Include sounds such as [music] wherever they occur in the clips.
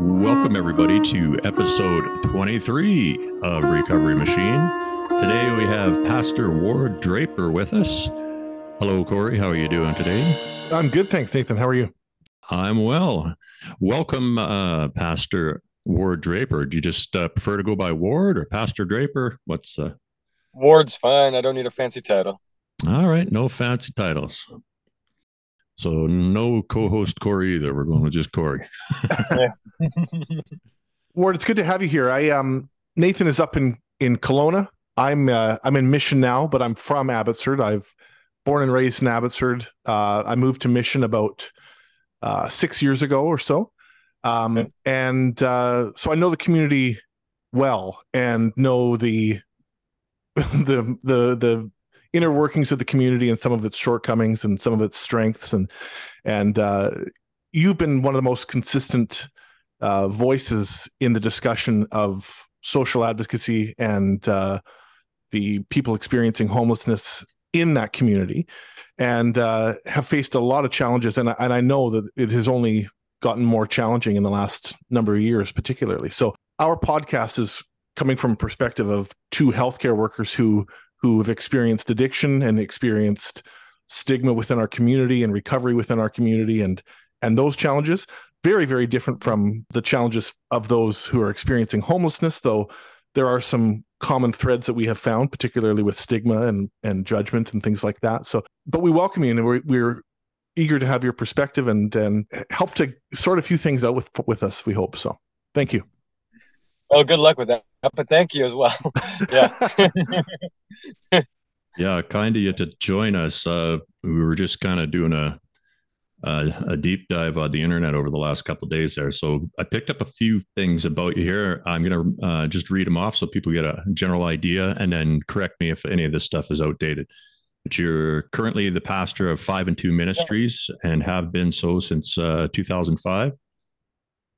Welcome, everybody, to episode 23 of Recovery Machine. Today we have Pastor Ward Draper with us. Hello, Corey. How are you doing today? I'm good, thanks, Nathan. How are you? I'm well. Welcome, uh, Pastor Ward Draper. Do you just uh, prefer to go by Ward or Pastor Draper? What's the. Ward's fine. I don't need a fancy title. All right. No fancy titles. So no co-host Corey either. We're going with just Corey. [laughs] [laughs] Ward, it's good to have you here. I um Nathan is up in in Kelowna. I'm uh, I'm in Mission now, but I'm from Abbotsford. I've born and raised in Abbotsford. Uh, I moved to Mission about uh, six years ago or so, um, okay. and uh, so I know the community well and know the [laughs] the the the inner workings of the community and some of its shortcomings and some of its strengths. And and uh, you've been one of the most consistent uh, voices in the discussion of social advocacy and uh, the people experiencing homelessness in that community and uh, have faced a lot of challenges. And, and i know that it has only gotten more challenging in the last number of years particularly. So our podcast is coming from a perspective of two healthcare workers who who have experienced addiction and experienced stigma within our community and recovery within our community and and those challenges very very different from the challenges of those who are experiencing homelessness though there are some common threads that we have found particularly with stigma and and judgment and things like that. So but we welcome you and we're, we're eager to have your perspective and and help to sort a few things out with with us we hope so. Thank you. Well good luck with that but thank you as well. [laughs] yeah. [laughs] yeah, kind of you to join us. Uh, we were just kind of doing a, a, a deep dive on the internet over the last couple days there. So I picked up a few things about you here. I'm gonna uh, just read them off so people get a general idea, and then correct me if any of this stuff is outdated. But you're currently the pastor of Five and Two Ministries and have been so since uh, 2005.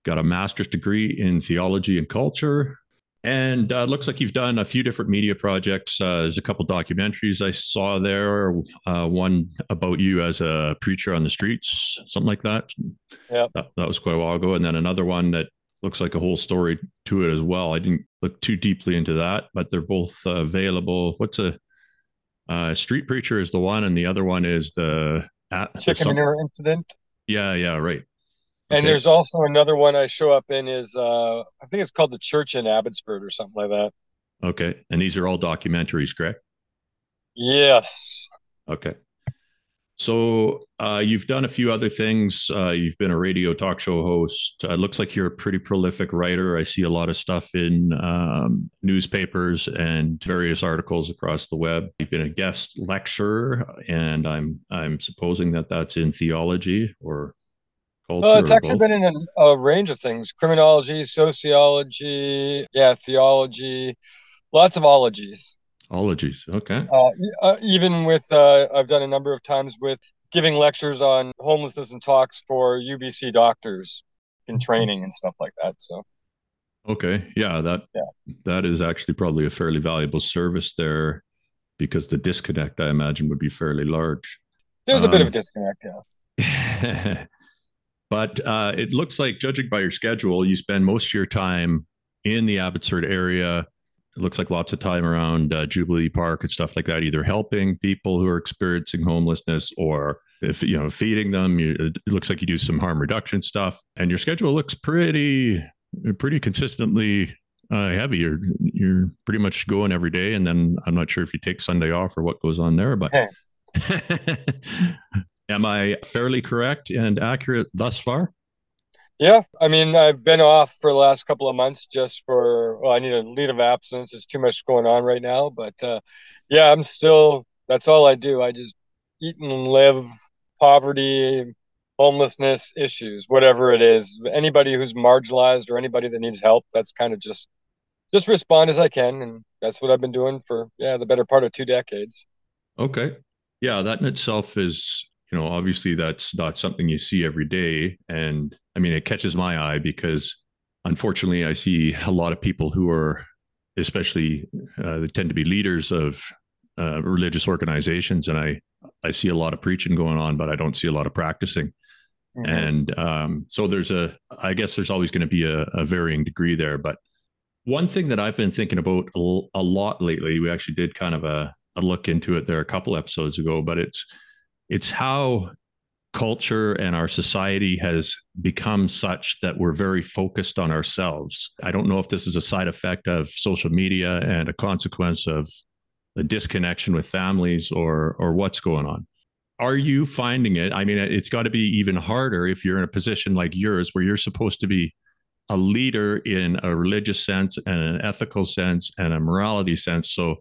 Got a master's degree in theology and culture, and uh, looks like you've done a few different media projects. Uh, there's a couple documentaries I saw there. Uh, one about you as a preacher on the streets, something like that. Yeah, that, that, was quite a while ago. And then another one that looks like a whole story to it as well. I didn't look too deeply into that, but they're both available. What's a uh, street preacher is the one, and the other one is the at, chicken manure incident. Yeah, yeah, right. And okay. there's also another one I show up in is uh I think it's called the Church in Abbotsford or something like that. Okay. And these are all documentaries, correct? Yes. Okay. So uh, you've done a few other things. Uh, you've been a radio talk show host. Uh, looks like you're a pretty prolific writer. I see a lot of stuff in um, newspapers and various articles across the web. You've been a guest lecturer, and I'm I'm supposing that that's in theology or culture? Well, it's actually both? been in a, a, range of things: criminology, sociology, yeah, theology, lots of ologies. Ologies, okay. Uh, uh, even with, uh, I've done a number of times with giving lectures on homelessness and talks for UBC doctors in training and stuff like that. So. Okay, yeah, that yeah. that is actually probably a fairly valuable service there, because the disconnect, I imagine, would be fairly large. There's um, a bit of a um, disconnect, yeah. [laughs] But uh, it looks like, judging by your schedule, you spend most of your time in the Abbotsford area. It looks like lots of time around uh, Jubilee Park and stuff like that, either helping people who are experiencing homelessness or if you know feeding them. You, it looks like you do some harm reduction stuff, and your schedule looks pretty pretty consistently uh, heavy. You're you're pretty much going every day, and then I'm not sure if you take Sunday off or what goes on there, but. [laughs] Am I fairly correct and accurate thus far? Yeah, I mean, I've been off for the last couple of months just for, well, I need a leave of absence. There's too much going on right now. But uh, yeah, I'm still, that's all I do. I just eat and live poverty, homelessness issues, whatever it is. Anybody who's marginalized or anybody that needs help, that's kind of just, just respond as I can. And that's what I've been doing for, yeah, the better part of two decades. Okay. Yeah, that in itself is you know, obviously that's not something you see every day. And I mean, it catches my eye because unfortunately, I see a lot of people who are, especially, uh, they tend to be leaders of uh, religious organizations, and I I see a lot of preaching going on, but I don't see a lot of practicing. Mm-hmm. And um, so there's a, I guess there's always going to be a, a, varying degree there. But one thing that I've been thinking about a, a lot lately, we actually did kind of a, a look into it there a couple episodes ago, but it's it's how culture and our society has become such that we're very focused on ourselves. I don't know if this is a side effect of social media and a consequence of the disconnection with families or or what's going on. Are you finding it? I mean, it's got to be even harder if you're in a position like yours where you're supposed to be a leader in a religious sense and an ethical sense and a morality sense. So,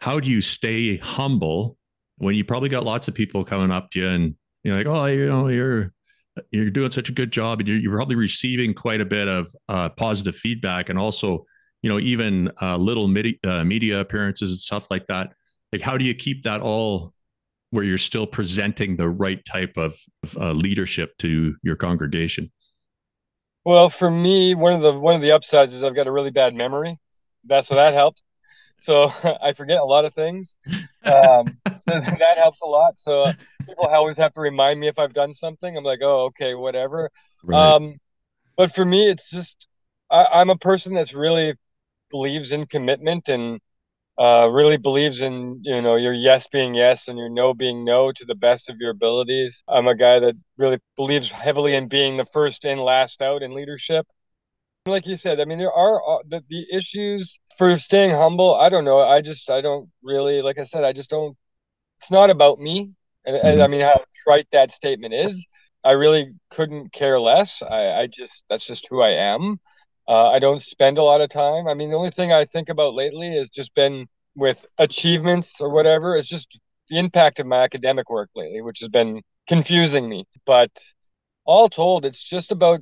how do you stay humble when you probably got lots of people coming up to you and you're like, oh, you know, you're you're doing such a good job, and you're, you're probably receiving quite a bit of uh, positive feedback, and also, you know, even uh, little media, uh, media appearances and stuff like that. Like, how do you keep that all where you're still presenting the right type of, of uh, leadership to your congregation? Well, for me, one of the one of the upsides is I've got a really bad memory. That's so that helps. So [laughs] I forget a lot of things. Um, [laughs] so [laughs] that helps a lot. So uh, people always have to remind me if I've done something. I'm like, oh, okay, whatever. Right. Um, but for me, it's just I, I'm a person that's really believes in commitment and uh, really believes in you know your yes being yes and your no being no to the best of your abilities. I'm a guy that really believes heavily in being the first in, last out in leadership. Like you said, I mean, there are uh, the, the issues for staying humble. I don't know. I just, I don't really, like I said, I just don't, it's not about me. And, mm-hmm. and I mean, how trite that statement is. I really couldn't care less. I, I just, that's just who I am. Uh, I don't spend a lot of time. I mean, the only thing I think about lately has just been with achievements or whatever. It's just the impact of my academic work lately, which has been confusing me. But all told, it's just about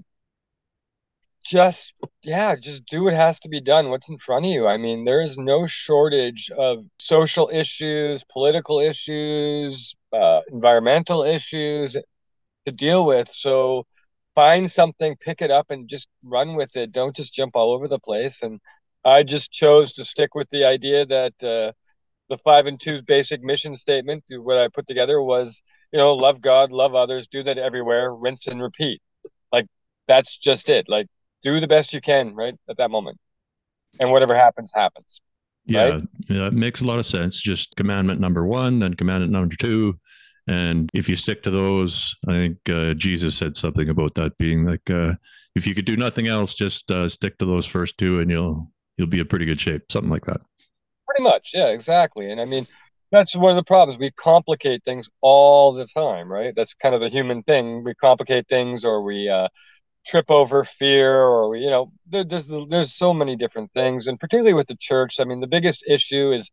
just yeah just do what has to be done. What's in front of you? I mean there is no shortage of social issues political issues uh, environmental issues to deal with. So find something pick it up and just run with it. Don't just jump all over the place. And i just chose to stick with the idea that uh, the five and two's basic mission statement what i put together was you know love god love others do that everywhere rinse and repeat. Like that's just it. Like do the best you can right at that moment. And whatever happens happens. Yeah, right? yeah it makes a lot of sense. Just commandment number one then commandment number two. And if you stick to those i think uh, jesus said something about that being like uh, if you could do nothing else just uh, stick to those first two and you'll you'll be in pretty good shape something like that. Pretty much yeah exactly. And i mean that's one of the problems. We complicate things all the time right? That's kind of the human thing. We complicate things or we uh, trip over fear or you know there's there's so many different things. And particularly with the church i mean the biggest issue is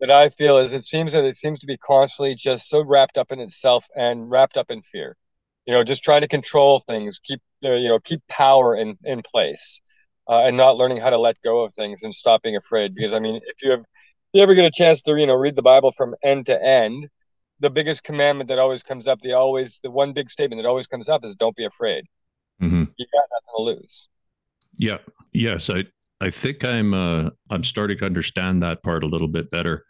that i feel is it seems that it seems to be constantly just so wrapped up in itself and wrapped up in fear. You know just trying to control things keep the you know keep power in in place uh, and not learning how to let go of things and stop being afraid. Because i mean if you have if you ever get a chance to you know read the bible from end to end the biggest commandment that always comes up the always the one big statement that always comes up is don't be afraid mm-hmm. you got nothing to lose. Yeah. Yes. I, I think I'm, uh, I'm starting to understand that part a little bit better.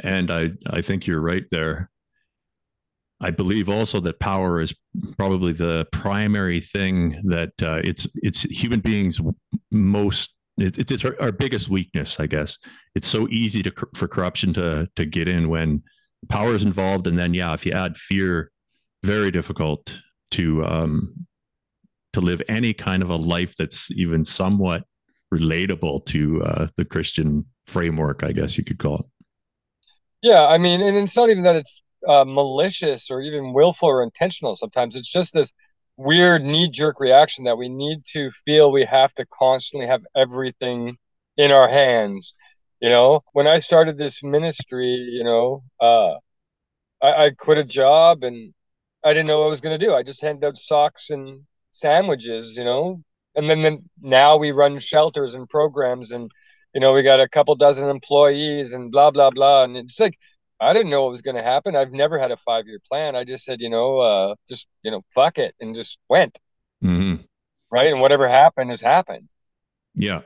And I, I think you're right there. I believe also that power is probably the primary thing that uh, it's it's human beings most it's, it's our, our, biggest weakness, I guess. It's so easy to for corruption to to get in when power is involved, and then yeah, if you add fear, very difficult to um, to live any kind of a life that's even somewhat relatable to uh, the Christian framework, I guess you could call it. Yeah, I mean, and it's not even that it's uh, malicious or even willful or intentional. Sometimes it's just this weird knee jerk reaction that we need to feel we have to constantly have everything in our hands. You know, when I started this ministry, you know, uh, I, I quit a job and I didn't know what I was going to do. I just handed out socks and sandwiches, you know. And then, then now we run shelters and programs, and you know we got a couple dozen employees and blah blah blah. And it's like I didn't know what was going to happen. I've never had a five year plan. I just said, you know, uh, just you know, fuck it, and just went. Mm-hmm. Right, and whatever happened has happened. Yeah,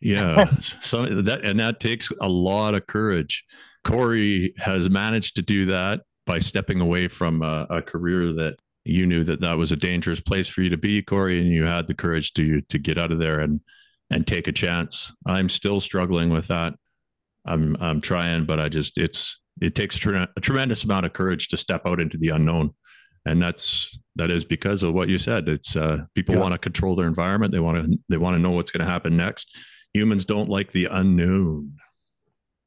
yeah. [laughs] so that and that takes a lot of courage. Corey has managed to do that by stepping away from a, a career that you knew that that was a dangerous place for you to be, Corey, and you had the courage to to get out of there and and take a chance. I'm still struggling with that. I'm I'm trying, but I just it's it takes a, tre- a tremendous amount of courage to step out into the unknown, and that's that is because of what you said. It's uh, people yeah. want to control their environment. They want to they want to know what's going to happen next. Humans don't like the unknown.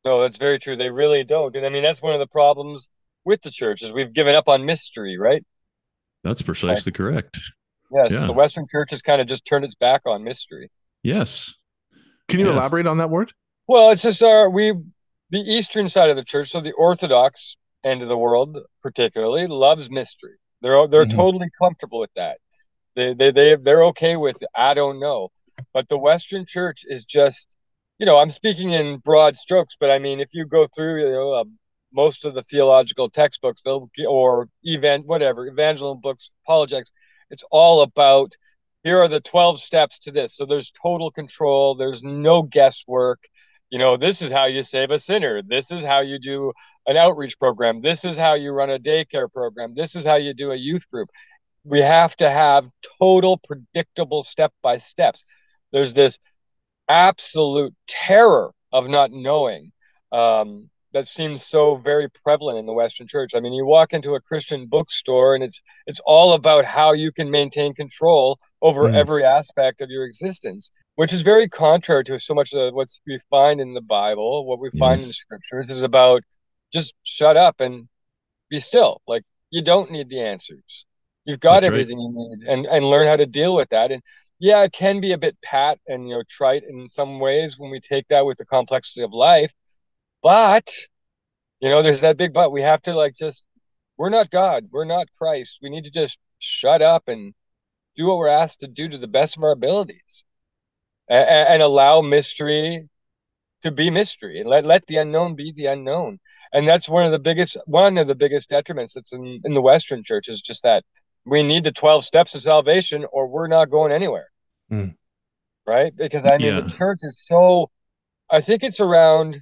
No, that's very true. They really don't. And I mean, that's one of the problems with the church is we've given up on mystery, right? That's precisely right. correct. Yes, yeah. the Western church has kind of just turned its back on mystery. Yes. Can you yes. elaborate on that word? Well, it's just our we the eastern side of the church, so the Orthodox end of the world particularly loves mystery. They're they're mm-hmm. totally comfortable with that. They they they they're okay with I don't know. But the Western church is just you know, I'm speaking in broad strokes, but I mean, if you go through, you know, most of the theological textbooks, they'll or event whatever evangelism books, apologetics, it's all about here are the 12 steps to this. So there's total control. There's no guesswork. You know, this is how you save a sinner. This is how you do an outreach program. This is how you run a daycare program. This is how you do a youth group. We have to have total predictable step by steps. There's this absolute terror of not knowing um, that seems so very prevalent in the Western Church. I mean, you walk into a Christian bookstore and it's it's all about how you can maintain control over mm. every aspect of your existence, which is very contrary to so much of what we find in the Bible, what we yes. find in the scriptures is about just shut up and be still. Like you don't need the answers. You've got That's everything right. you need and, and learn how to deal with that. And yeah, it can be a bit pat and you know trite in some ways when we take that with the complexity of life. But you know, there's that big but. We have to like just we're not God, we're not Christ. We need to just shut up and do what we're asked to do to the best of our abilities, and, and allow mystery to be mystery, and let let the unknown be the unknown. And that's one of the biggest one of the biggest detriments that's in in the Western church is just that we need the 12 steps of salvation or we're not going anywhere. Mm. Right? Because I mean, yeah. the church is so, I think it's around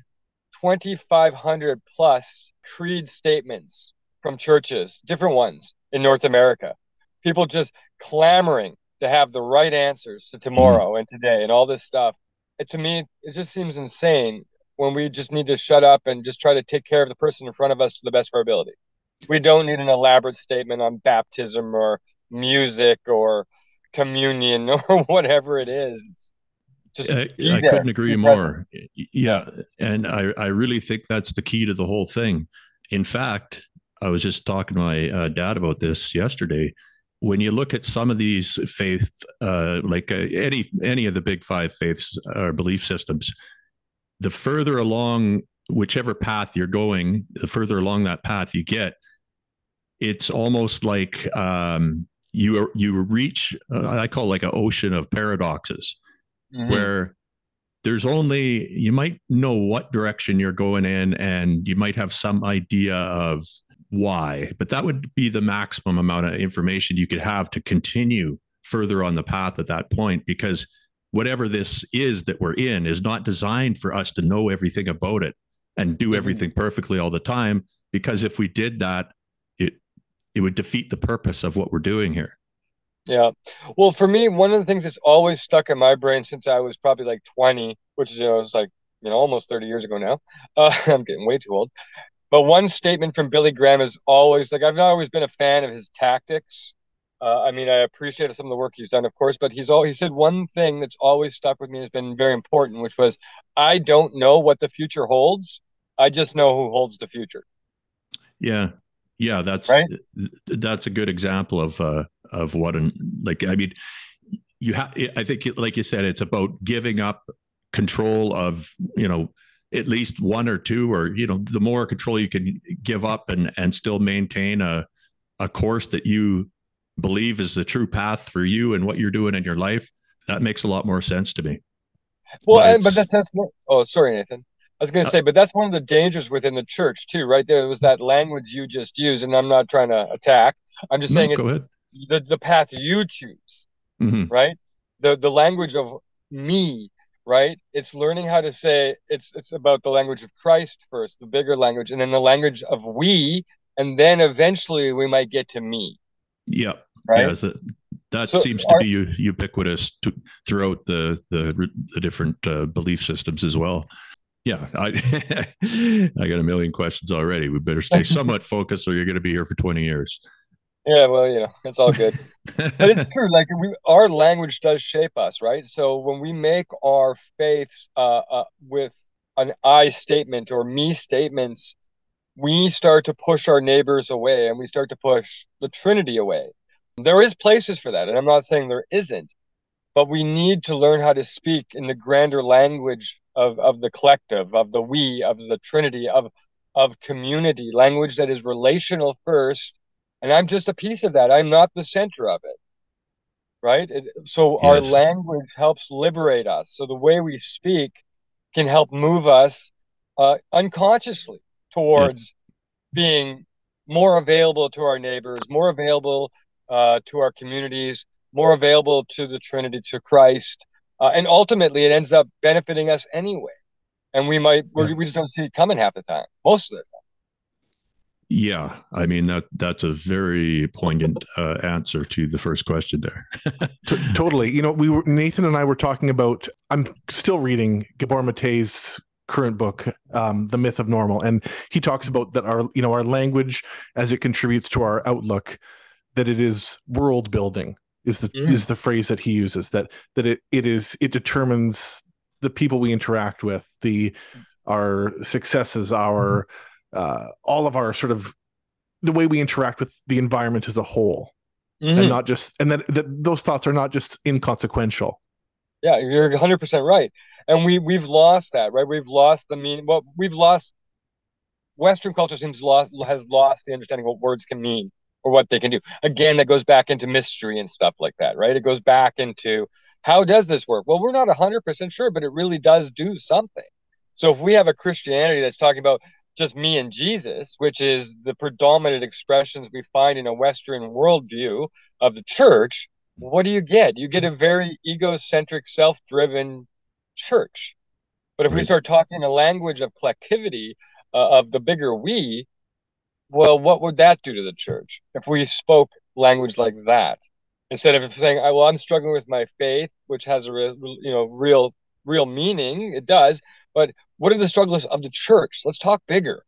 2,500 plus creed statements from churches, different ones in North America. People just clamoring to have the right answers to tomorrow mm. and today and all this stuff. It, to me, it just seems insane when we just need to shut up and just try to take care of the person in front of us to the best of our ability. We don't need an elaborate statement on baptism or music or communion [laughs] or whatever it is. Just I, I couldn't agree more. Yeah, and I I really think that's the key to the whole thing. In fact, I was just talking to my uh, dad about this yesterday. When you look at some of these faith, uh, like uh, any any of the big five faiths or belief systems, the further along whichever path you're going, the further along that path you get, it's almost like um, you you reach uh, I call it like an ocean of paradoxes, mm-hmm. where there's only you might know what direction you're going in, and you might have some idea of why, but that would be the maximum amount of information you could have to continue further on the path at that point, because whatever this is that we're in is not designed for us to know everything about it and do mm-hmm. everything perfectly all the time because if we did that it it would defeat the purpose of what we're doing here. Yeah. Well, for me, one of the things that's always stuck in my brain since I was probably like 20, which is, you know, it's like, you know, almost 30 years ago now. [laughs] Uh, I'm getting way too old. But one statement from Billy Graham is always like, I've not always been a fan of his tactics. Uh, I mean, I appreciate some of the work he's done, of course, but he's all he said one thing that's always stuck with me has been very important, which was, I don't know what the future holds. I just know who holds the future. Yeah, yeah, that's right? that's a good example of uh, of what an like. I mean, you have. I think, like you said, it's about giving up control of you know at least one or two, or you know, the more control you can give up and and still maintain a a course that you believe is the true path for you and what you're doing in your life. That makes a lot more sense to me. Well, but, and, but that's that's oh, sorry, Nathan. I was going to uh, say, but that's one of the dangers within the church too, right? There was that language you just used, and I'm not trying to attack. I'm just no, saying it's the the path you choose, mm-hmm. right? The the language of me, right? It's learning how to say it's it's about the language of Christ first, the bigger language, and then the language of we, and then eventually we might get to me. Yeah. Right. Yeah, so that so seems to be ubiquitous to, throughout the the, the different uh, belief systems as well. Yeah, I [laughs] I got a million questions already. We better stay [laughs] somewhat focused, or you're going to be here for twenty years. Yeah, well, you know, it's all good. [laughs] but it's true. Like we, our language does shape us, right? So when we make our faiths uh, uh, with an I statement or me statements, we start to push our neighbors away, and we start to push the Trinity away. There is places for that, and I'm not saying there isn't, but we need to learn how to speak in the grander language of, of the collective, of the we, of the Trinity, of of community, language that is relational first and i'm just a piece of that. I'm not the center of it right? It, so yes. our language helps liberate us. So the way we speak can help move us uh, unconsciously towards being more available to our neighbors more available uh, to our communities more available to the trinity to christ uh, and ultimately it ends up benefiting us anyway. And we might yeah. we just don't see it coming half the time most of the time yeah, I mean that that's a very poignant uh, answer to the first question there. T- totally. You know, we were Nathan and I were talking about. I'm still reading Gabor Mate's current book, um, "The Myth of Normal," and he talks about that our you know our language as it contributes to our outlook, that it is world building is the mm. is the phrase that he uses that that it it is it determines the people we interact with the our successes our mm uh, all of our sort of the way we interact with the environment as a whole. Mm-hmm. and not just and that, that those thoughts are not just inconsequential. Yeah you're 100% right. And we we've lost that right? We've lost the meaning well we've lost western culture seems lost has lost the understanding what words can mean or what they can do. Again that goes back into mystery and stuff like that right? It goes back into how does this work? Well we're not 100% sure but it really does do something. So if we have a christianity that's talking about just me and Jesus, which is the predominant expressions we find in a Western worldview of the church, what do you get? You get a very egocentric, self driven church. But if right. we start talking a language of collectivity, uh, of the bigger we, well, what would that do to the church if we spoke language like that? Instead of saying, "Well, I'm struggling with my faith," which has a you know real real meaning, it does. But what are the struggles of the church? Let's talk bigger,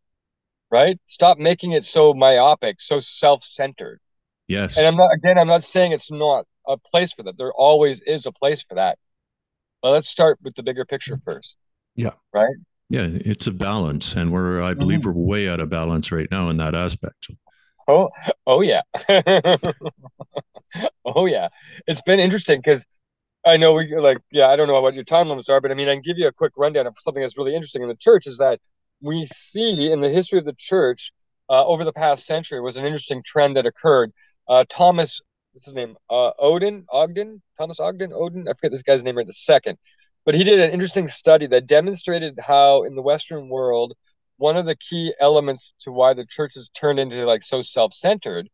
right? Stop making it so myopic, so self-centered. Yes. And I'm not again, I'm not saying it's not a place for that. There always is a place for that. But let's start with the bigger picture first. Yeah. Right? Yeah, it's a balance. And we're I believe mm-hmm. we're way out of balance right now in that aspect. Oh, oh yeah. [laughs] oh yeah. It's been interesting because I know we like, yeah, I don't know what your time limits are, but I mean, I can give you a quick rundown of something that's really interesting in the church is that we see in the history of the church uh, over the past century was an interesting trend that occurred. Uh, Thomas, what's his name? Uh, Oden, Ogden, Thomas Ogden, Oden. I forget this guy's name right the second, but he did an interesting study that demonstrated how in the Western world, one of the key elements to why the church has turned into like so self-centered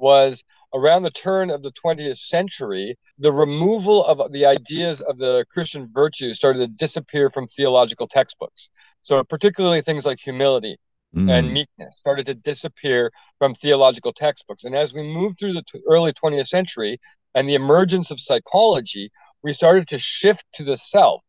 was around the turn of the 20th century, the removal of the ideas of the Christian virtues started to disappear from theological textbooks. So, particularly things like humility mm. and meekness started to disappear from theological textbooks. And as we moved through the t- early 20th century and the emergence of psychology, we started to shift to the self.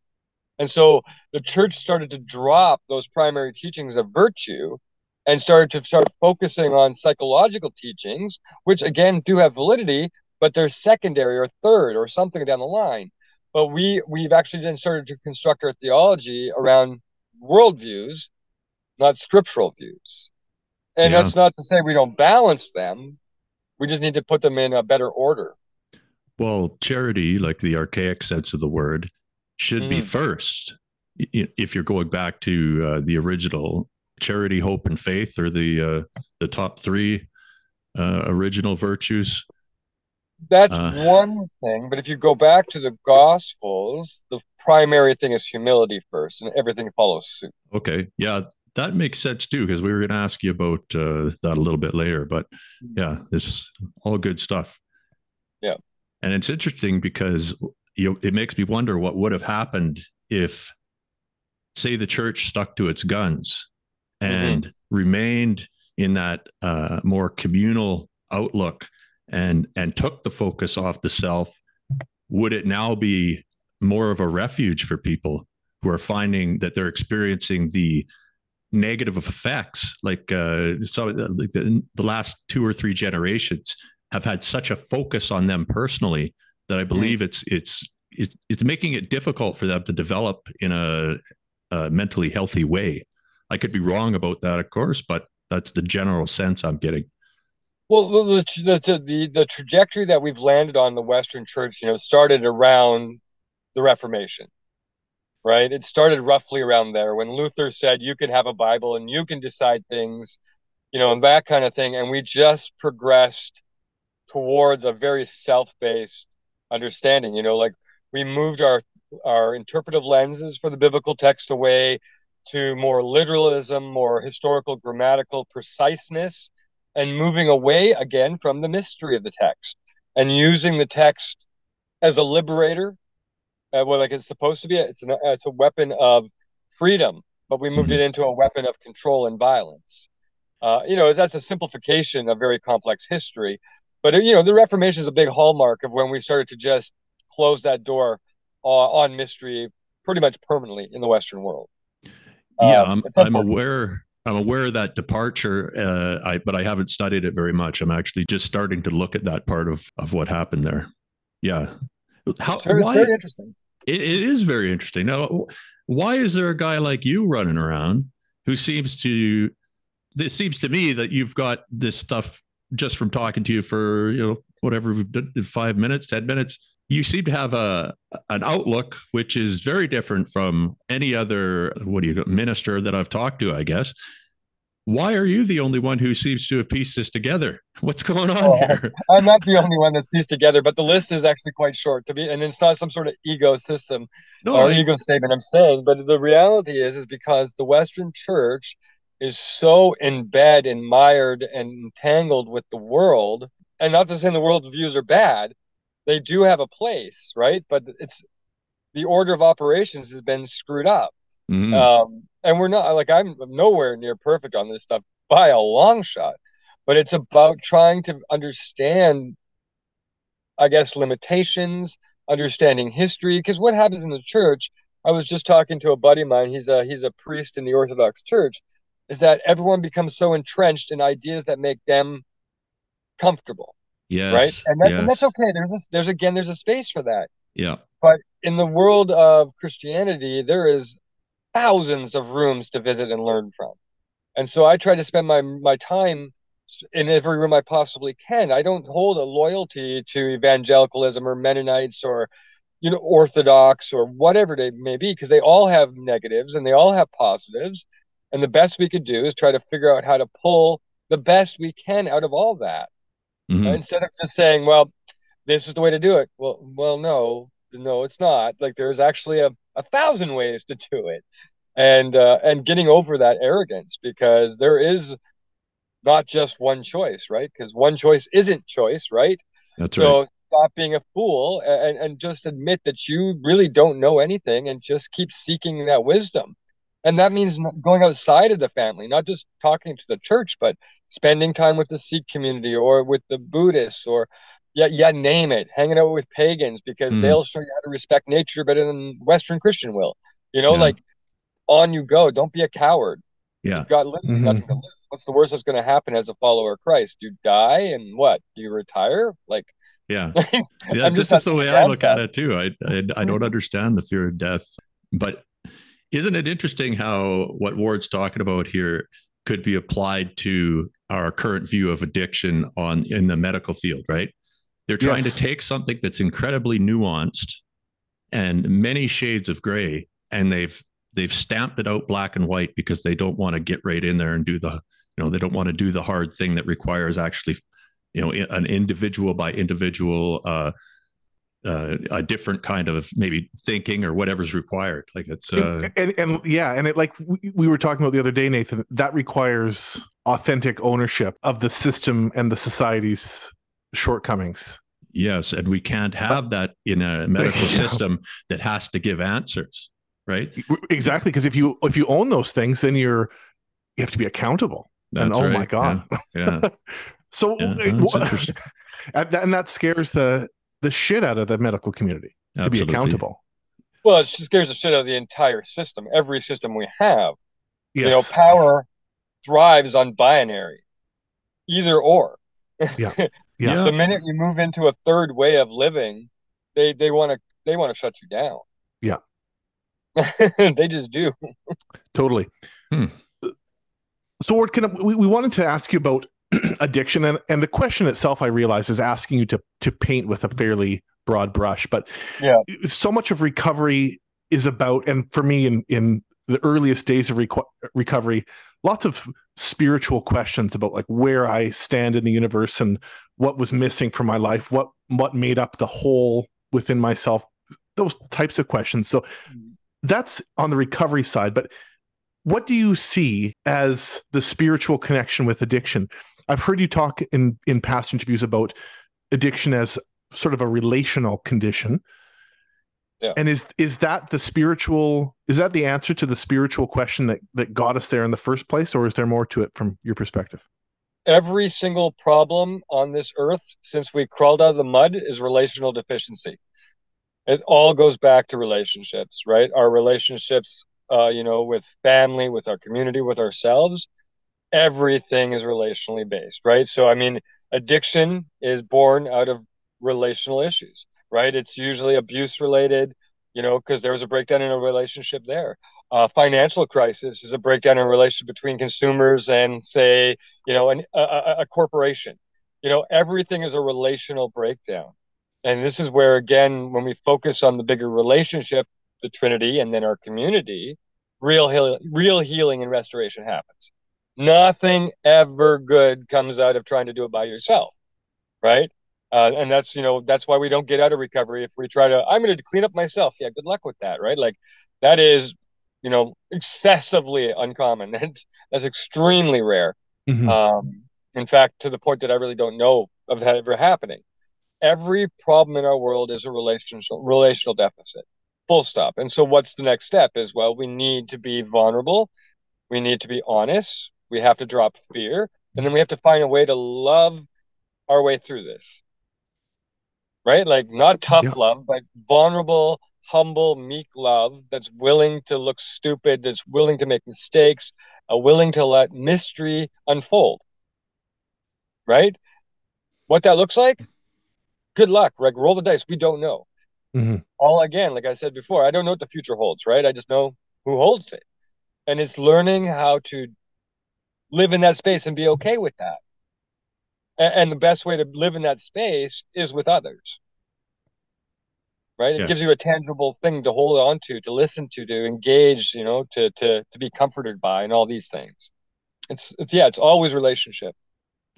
And so the church started to drop those primary teachings of virtue and started to start focusing on psychological teachings, which again do have validity, but they're secondary or third or something down the line. But we we've actually then started to construct our theology around worldviews, not scriptural views. And yeah. that's not to say we don't balance them. We just need to put them in a better order. Well, charity, like the archaic sense of the word, should mm. be first. If you're going back to uh, the original charity, hope, and faith are the uh, the top three uh, original virtues. That's uh, one thing, but if you go back to the Gospels, the primary thing is humility first, and everything follows suit. Okay, yeah, that makes sense too, because we were going to ask you about uh, that a little bit later. But yeah, it's all good stuff. Yeah, and it's interesting because you know, it makes me wonder what would have happened if, say, the church stuck to its guns Mm-hmm. And mm-hmm. remained in that uh, more communal outlook and and took the focus off the self, would it now be more of a refuge for people who are finding that they're experiencing the negative effects like uh so like the, the last two or three generations have had such a focus on them personally that i believe mm. it's it's it, it's making it difficult for them to develop in a, a mentally healthy way i could be wrong about that of course but that's the general sense i'm getting well, the, the the the trajectory that we've landed on the Western Church, you know, started around the Reformation, right? It started roughly around there when Luther said you can have a Bible and you can decide things, you know, and that kind of thing. And we just progressed towards a very self-based understanding. You know, like we moved our our interpretive lenses for the biblical text away to more literalism, more historical grammatical preciseness and moving away again from the mystery of the text and using the text as a liberator uh, well like it's supposed to be it's an it's a weapon of freedom but we moved it mm-hmm. into a weapon of control and violence uh, you know that's a simplification of very complex history but you know the reformation is a big hallmark of when we started to just close that door uh, on mystery pretty much permanently in the western world yeah um, I'm, I'm aware I'm aware of that departure, uh, I, but I haven't studied it very much. I'm actually just starting to look at that part of, of what happened there. Yeah. How, it's very, why, very interesting. It, it is very interesting. Now, why is there a guy like you running around who seems to, it seems to me that you've got this stuff just from talking to you for, you know, whatever, five minutes, 10 minutes you seem to have a an outlook which is very different from any other what do you minister that I've talked to, I guess. Why are you the only one who seems to have pieced this together? [laughs] What's going on here? [laughs] I'm not the only one that's pieced together, but the list is actually quite short to be, and it's not some sort of ego system no, or I, ego statement I'm saying. But the reality is, is because the Western Church is so in bed and mired and entangled with the world, and not to say the world's views are bad, they do have a place, right? But it's the order of operations has been screwed up. Mm-hmm. Um, and we're not like I'm nowhere near perfect on this stuff by a long shot, but it's about trying to understand, I guess, limitations, understanding history. Because what happens in the church, I was just talking to a buddy of mine. He's a he's a priest in the Orthodox Church. Is that everyone becomes so entrenched in ideas that make them comfortable Yes. Right. And, that, yes. and that's okay. There's there's again there's a space for that. Yeah. But in the world of Christianity, there is thousands of rooms to visit and learn from. And so I try to spend my my time in every room I possibly can. I don't hold a loyalty to evangelicalism or Mennonites or you know Orthodox or whatever they may be because they all have negatives and they all have positives. And the best we could do is try to figure out how to pull the best we can out of all that mm-hmm. instead of just saying, "Well, this is the way to do it." Well, well, no, no, it's not. Like there's actually a, a thousand ways to do it, and uh, and getting over that arrogance because there is not just one choice, right? Because one choice isn't choice, right? That's so right. stop being a fool and, and just admit that you really don't know anything and just keep seeking that wisdom and that means going outside of the family not just talking to the church but spending time with the sikh community or with the buddhists or yeah yeah name it hanging out with pagans because mm. they'll show you how to respect nature better than western christian will. You know yeah. like on you go don't be a coward. Yeah. You've got mm-hmm. nothing to lose. What's the worst that's going to happen as a follower of christ? You die and what? Do you retire? Like yeah, [laughs] yeah this is the way i look at it too. I, I i don't understand the fear of death but isn't it interesting how what Ward's talking about here could be applied to our current view of addiction on in the medical field, right? They're trying yes. to take something that's incredibly nuanced and many shades of gray, and they've they've stamped it out black and white because they don't want to get right in there and do the you know they don't want to do the hard thing that requires actually you know an individual by individual uh, uh, a different kind of maybe thinking or whatever's required. Like it's uh, and, and, and yeah, and it like we were talking about the other day, Nathan. That requires authentic ownership of the system and the society's shortcomings. Yes, and we can't have that in a medical [laughs] yeah. system that has to give answers, right? Exactly, because if you if you own those things, then you're you have to be accountable. That's and oh right. my god, yeah. yeah. [laughs] So, Yeah, that's [laughs] and that scares the the shit out of the medical community to be accountable. Well, it scares the shit out of the entire system, every system we have. Yes. You know, power thrives on binary, either or. [laughs] Yeah. yeah. The minute you move into a third way of living, they they want to they want to shut you down. Yeah. [laughs] they just do. Totally. Hmm. So, Ward, can I, we, we wanted to ask you about [clears throat] addiction, and, and the question itself, I realize, is asking you to to paint with a fairly broad brush. But Yeah. so much of recovery is about, and for me, in in the earliest days of reco- recovery, lots of spiritual questions about like where I stand in the universe and what was missing from my life, what what made up the whole within myself, those types of questions. So mm. that's on the recovery side, but what do you see as the spiritual connection with addiction? I've heard you talk in in past interviews about addiction as sort of a relational condition. Yeah. And is is that the spiritual is that the answer to the spiritual question that that got us there in the first place or is there more to it from your perspective? Every single problem on this earth since we crawled out of the mud is relational deficiency. It all goes back to relationships, right? Our relationships, uh, you know, with family, with our community, with ourselves. Everything is relationally based, right? So, I mean, addiction is born out of relational issues, right? It's usually abuse related, you know, because there was a breakdown in a relationship there. Uh, financial crisis is a breakdown in a relationship between consumers and, say, you know, an, a, a, corporation. You know, everything is a relational breakdown. And this is where, again, when we focus on the bigger relationship, the Trinity, and then our community, real heal- real healing and restoration happens. Nothing ever good comes out of trying to do it by yourself, right? Uh, and that's you know that's why we don't get out of recovery if we try to. I'm going to clean up myself. Yeah, good luck with that, right? Like that is you know excessively uncommon. [laughs] That's that's extremely rare. Mhm. Um, in fact, to the point that I really don't know of that ever happening. Every problem in our world is a relational relational deficit. Full stop. And so what's the next step is well, we need to be vulnerable. We need to be honest. We have to drop fear. And then we have to find a way to love our way through this. Right? Like not tough Yeah. love, but vulnerable, humble, meek love that's willing to look stupid, that's willing to make mistakes, uh, willing to let mystery unfold. Right? What that looks like? Good luck. Like roll the dice. We don't know. Mhm. All again, like I said before, I don't know what the future holds, right? I just know who holds it. And it's learning how to live in that space and be okay with that. A- And the best way to live in that space is with others. Right? It gives you a tangible thing to hold on to, to listen to, to engage, you know, to to to be comforted by and all these things. It's it's yeah, it's always relationship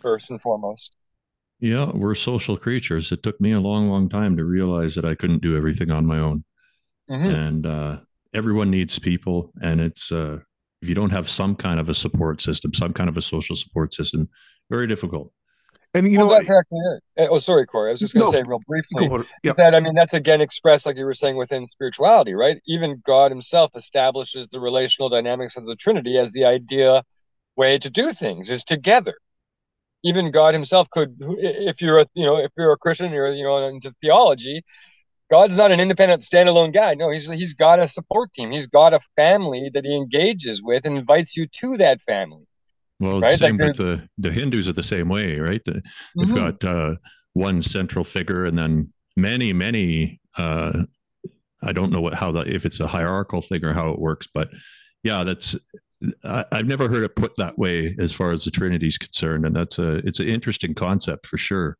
first and foremost. Yeah, we're social creatures. It took me a long, long time to realize that I couldn't do everything on my own. Mhm. And uh, everyone needs people. And it's, uh, if you don't have some kind of a support system, some kind of a social support system, very difficult. And you well, know that's exactly it. Eh, Oh, sorry, Corey. I was just going to No, say real briefly. go. Yeah. is that I mean that's again expressed like you were saying within spirituality, right? Even God Himself establishes the relational dynamics of the Trinity as the idea way to do things is together. Even God Himself could, if you're a you know if you're a Christian, you're you know into theology. God's not an independent standalone guy. No, he's he's got a support team. He's got a family that he engages with and invites you to that family. Well, Right, same like with the, the Hindus are the same way, right? The, They've Mhm. got uh, one central figure and then many, many, uh, I don't know what, how that, if it's a hierarchical thing or how it works, but yeah, that's, I, I've never heard it put that way as far as the Trinity is concerned. And that's a, it's an interesting concept for sure.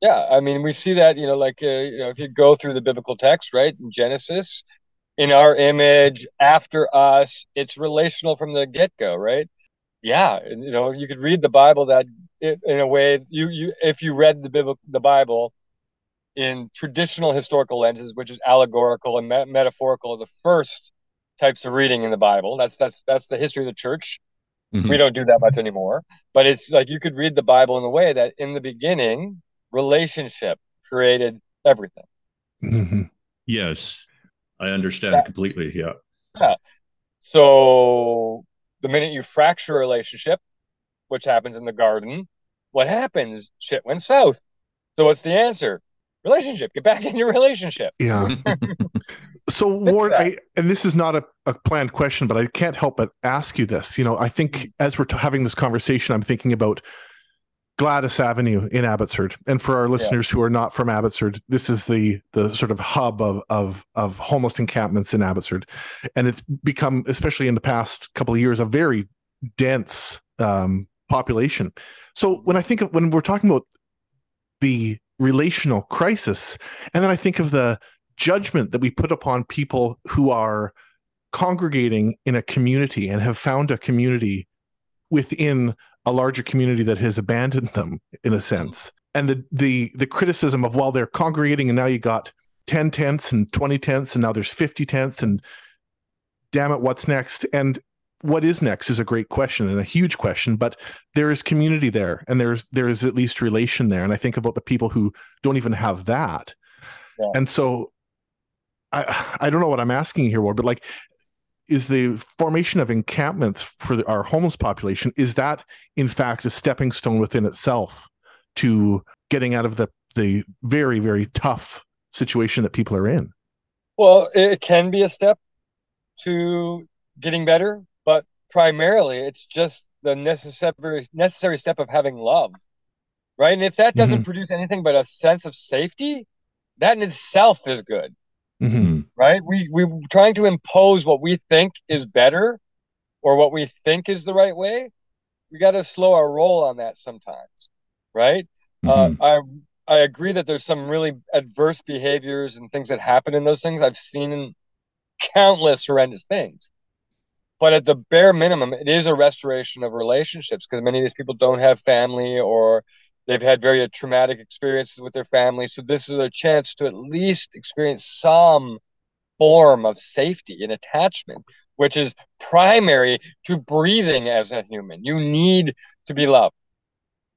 Yeah, I mean, we see that, you know, like, uh, you know, if you go through the biblical text, right, in Genesis, in our image, after us, it's relational from the get-go, right? Yeah, you know, you could read the Bible that it, in a way, you you if you read the Bible, the Bible in traditional historical lenses, which is allegorical and me metaphorical, the first types of reading in the Bible. That's that's that's the history of the church. Mhm. We don't do that much anymore, but it's like you could read the Bible in a way that in the beginning, relationship created everything. Mhm. Yes, I understand Yeah. completely. Yeah. So the minute you fracture a relationship, which happens in the garden, what happens? Shit went south. So what's the answer? Relationship. Get back in your relationship. Yeah. [laughs] so Ward, I and this is not a, a planned question, but I can't help but ask you this. You know, I think as we're t- having this conversation, I'm thinking about Gladys Avenue in Abbotsford. And for our listeners yeah. who are not from Abbotsford, this is the the sort of hub of of of homeless encampments in Abbotsford, and it's become, especially in the past couple of years, a very dense um, population. So when I think of when we're talking about the relational crisis, and then I think of the judgment that we put upon people who are congregating in a community and have found a community within a larger community that has abandoned them in a mm-hmm. sense. And the the the criticism of while they're congregating and now you got 10 tents and 20 tents and now there's 50 tents and damn it what's next? And what is next is a great question and a huge question but there is community there and there's there is at least relation there. And i think about the people who don't even have that. Yeah. and so i i don't know what i'm asking here Ward, but like is the formation of encampments for the, our homeless population is that in fact a stepping stone within itself to getting out of the the very very tough situation that people are in well it can be a step to getting better but primarily it's just the necessary necessary step of having love right and if that doesn't mm-hmm. produce anything but a sense of safety that in itself is good Mm-hmm. Right? We we trying to impose what we think is better or what we think is the right way. We got to slow our roll on that sometimes, right? Mm-hmm. Uh, I I agree that there's some really adverse behaviors and things that happen in those things. I've seen countless horrendous things. But at the bare minimum, it is a restoration of relationships because many of these people don't have family or they've had very traumatic experiences with their family. So this is a chance to at least experience some form of safety and attachment, which is primary to breathing as a human. You need to be loved.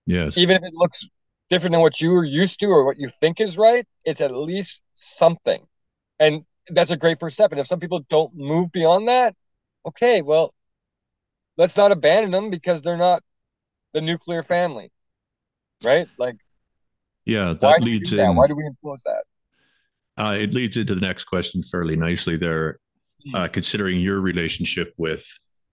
Yes. Even if it looks different than what you are used to or what you think is right, it's at least something. And that's a great first step. And if some people don't move beyond that, okay, well, let's not abandon them because they're not the nuclear family right? Like, yeah, that leads in. That? Why do we influence that? Uh, it leads into the next question fairly nicely there, hmm. uh, considering your relationship with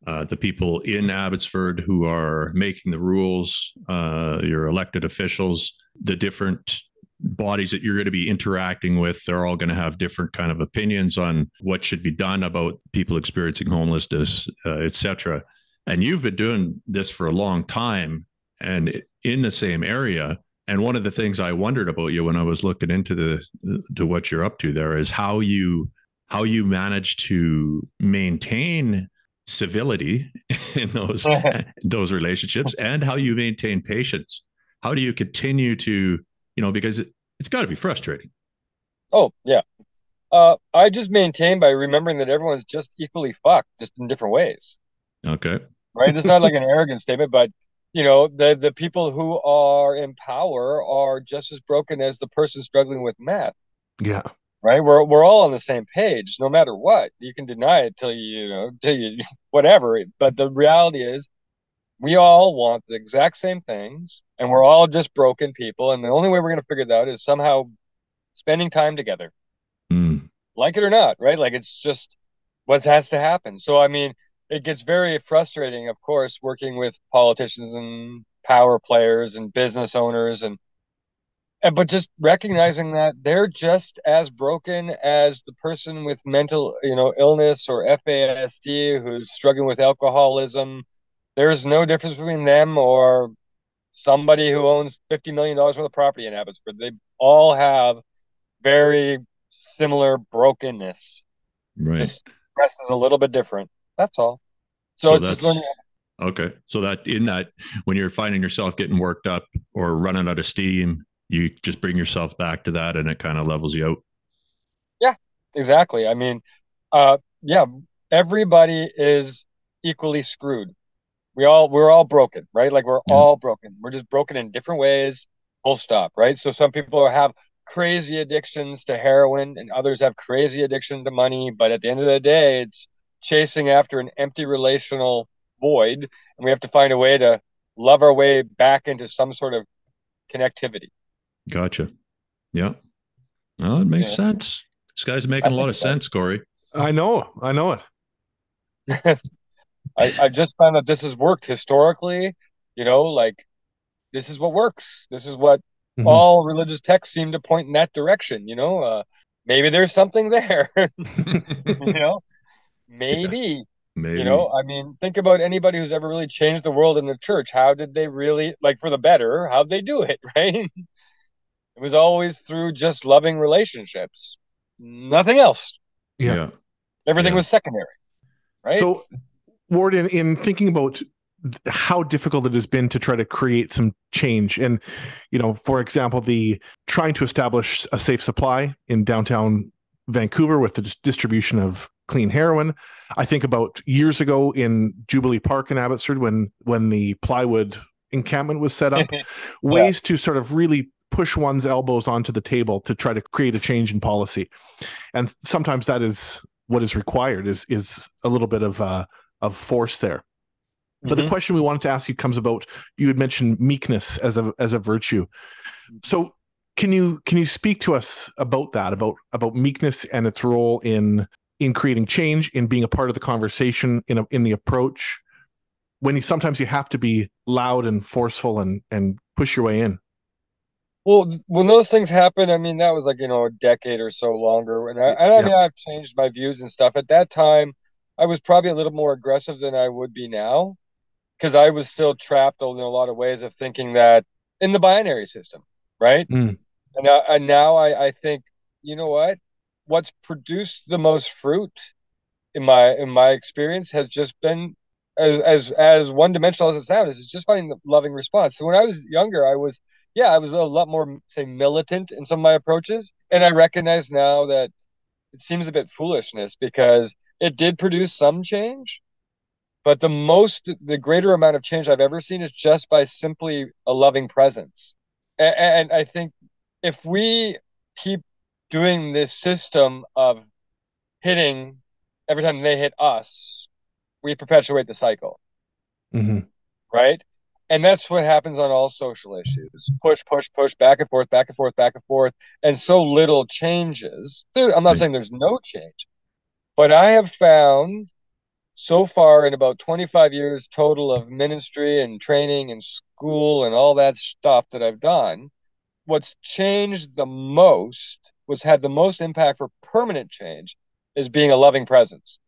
uh, the people in Abbotsford who are making the rules, uh, your elected officials, the different bodies that you're going to be interacting with they're all going to have different kind of opinions on what should be done about people experiencing homelessness uh, etc and you've been doing this for a long time and in the same area. And one of the things I wondered about you when I was looking into the to what you're up to there is how you how you manage to maintain civility [laughs] in those [laughs] those relationships and how you maintain patience. How do you continue to, you know, because it, it's got to be frustrating. Oh, yeah. Uh, I just maintain by remembering that everyone's just equally fucked, just in different ways. Okay. Right. It's not like an arrogant statement, but you know the the people who are in power are just as broken as the person struggling with meth yeah. Right? We're, we're all on the same page no matter what. You can deny it till you, you know till you [laughs] whatever. But the reality is we all want the exact same things and we're all just broken people and the only way we're going to figure that out is somehow spending time together. Mm. like it or not right? Like it's just what has to happen. So i mean it gets very frustrating, of course, working with politicians and power players and business owners and and but just recognizing that they're just as broken as the person with mental you know illness or FASD who's struggling with alcoholism. There's no difference between them or somebody who owns 50 million dollars worth of property in Abbotsford they all have very similar brokenness. Right. Just is a little bit different that's all. So, so that's okay. So that in that, when you're finding yourself getting worked up or running out of steam, you just bring yourself back to that, and it kind of levels you out. Yeah, exactly. I mean, uh, yeah, everybody is equally screwed. We all we're all broken, right? Like we're yeah. all broken. We're just broken in different ways. Full stop. Right. So some people have crazy addictions to heroin, and others have crazy addiction to money. But at the end of the day, it's chasing after an empty relational void and we have to find a way to love our way back into some sort of connectivity. Gotcha. Yeah. Oh, it makes yeah. sense. This guy's making I a lot of sense, Corey. I know. I know it. [laughs] I, I just found that this has worked historically. You know, like this is what works. This is what mm-hmm. all religious texts seem to point in that direction. You know, uh, maybe there's something there. [laughs] [laughs] you know, maybe. Yeah. Maybe. You know, I mean, think about anybody who's ever really changed the world in the church. How did they really, like, for the better? How'd they do it, [laughs] right? it was always through just loving relationships, nothing else. Yeah. yeah. Everything yeah. was secondary, right? So, Ward, in, in thinking about how difficult it has been to try to create some change and you know for example the trying to establish a safe supply in downtown vancouver with the distribution of clean heroin i think about years ago in jubilee park in abbotsford when when the plywood encampment was set up [laughs] ways to sort of really push one's elbows onto the table to try to create a change in policy and sometimes that is what is required is is a little bit of uh of force there but mm-hmm. the question we wanted to ask you comes about you had mentioned meekness as a as a virtue. So can you can you speak to us about that about about meekness and its role in in creating change in being a part of the conversation in a, in the approach when you sometimes you have to be loud and forceful and and push your way in well when those things happen i mean that was like you know a decade or so longer and i, I yeah. mean i've changed my views and stuff at that time i was probably a little more aggressive than i would be now because I was still trapped in a lot of ways of thinking that in the binary system, right? Mm. And, uh, and now I, I think, you know what? What's produced the most fruit in my in my experience has just been as as as one dimensional as it sounds, is just finding the loving response. So when I was younger, I was yeah, I was a lot more say militant in some of my approaches, and I recognize now that it seems a bit foolishness because it did produce some change, but the most, the greater amount of change I've ever seen is just by simply a loving presence. And, and I think if we keep doing this system of hitting every time they hit us, we perpetuate the cycle. Mm-hmm. Right. And that's what happens on all social issues push, push, push, back and forth, back and forth, back and forth. And so little changes. Dude, I'm not right. saying there's no change, but I have found so far in about 25 years total of ministry and training and school and all that stuff that I've done, what's changed the most, what's had the most impact for permanent change is being a loving presence.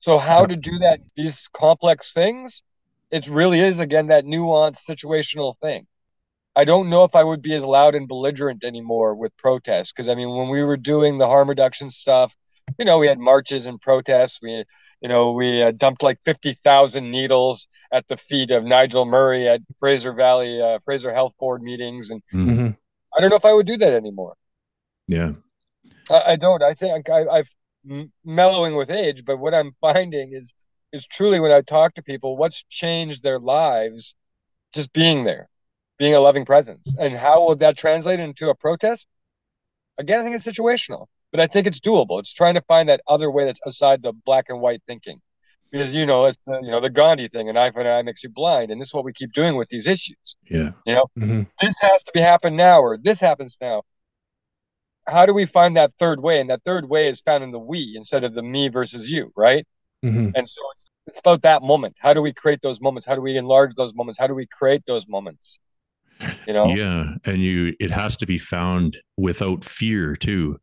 So, how to do that, these complex things, it really is, again, that nuanced situational thing. I don't know if I would be as loud and belligerent anymore with protests because I mean, when we were doing the harm reduction stuff, you know, we had marches and protests. We you know, we uh, dumped like 50,000 needles at the feet of Nigel Murray at Fraser Valley, uh, Fraser Health Board meetings. And mm-hmm. I don't know if I would do that anymore. Yeah. I, I don't. I think I, I've mellowing with age, but what I'm finding is, is truly when I talk to people, what's changed their lives just being there, being a loving presence. And how will that translate into a protest? Again, I think it's situational but I think it's doable. It's trying to find that other way that's outside the black and white thinking, because you know it's the, you know the Gandhi thing, an eye for an eye makes you blind, and this is what we keep doing with these issues. Yeah, you know, mm-hmm. this has to be happen now, or this happens now. How do we find that third way? And that third way is found in the we instead of the me versus you, right? Mm-hmm. And so it's, it's about that moment. How do we create those moments? How do we enlarge those moments? How do we create those moments? You know? Yeah, and you it has to be found without fear too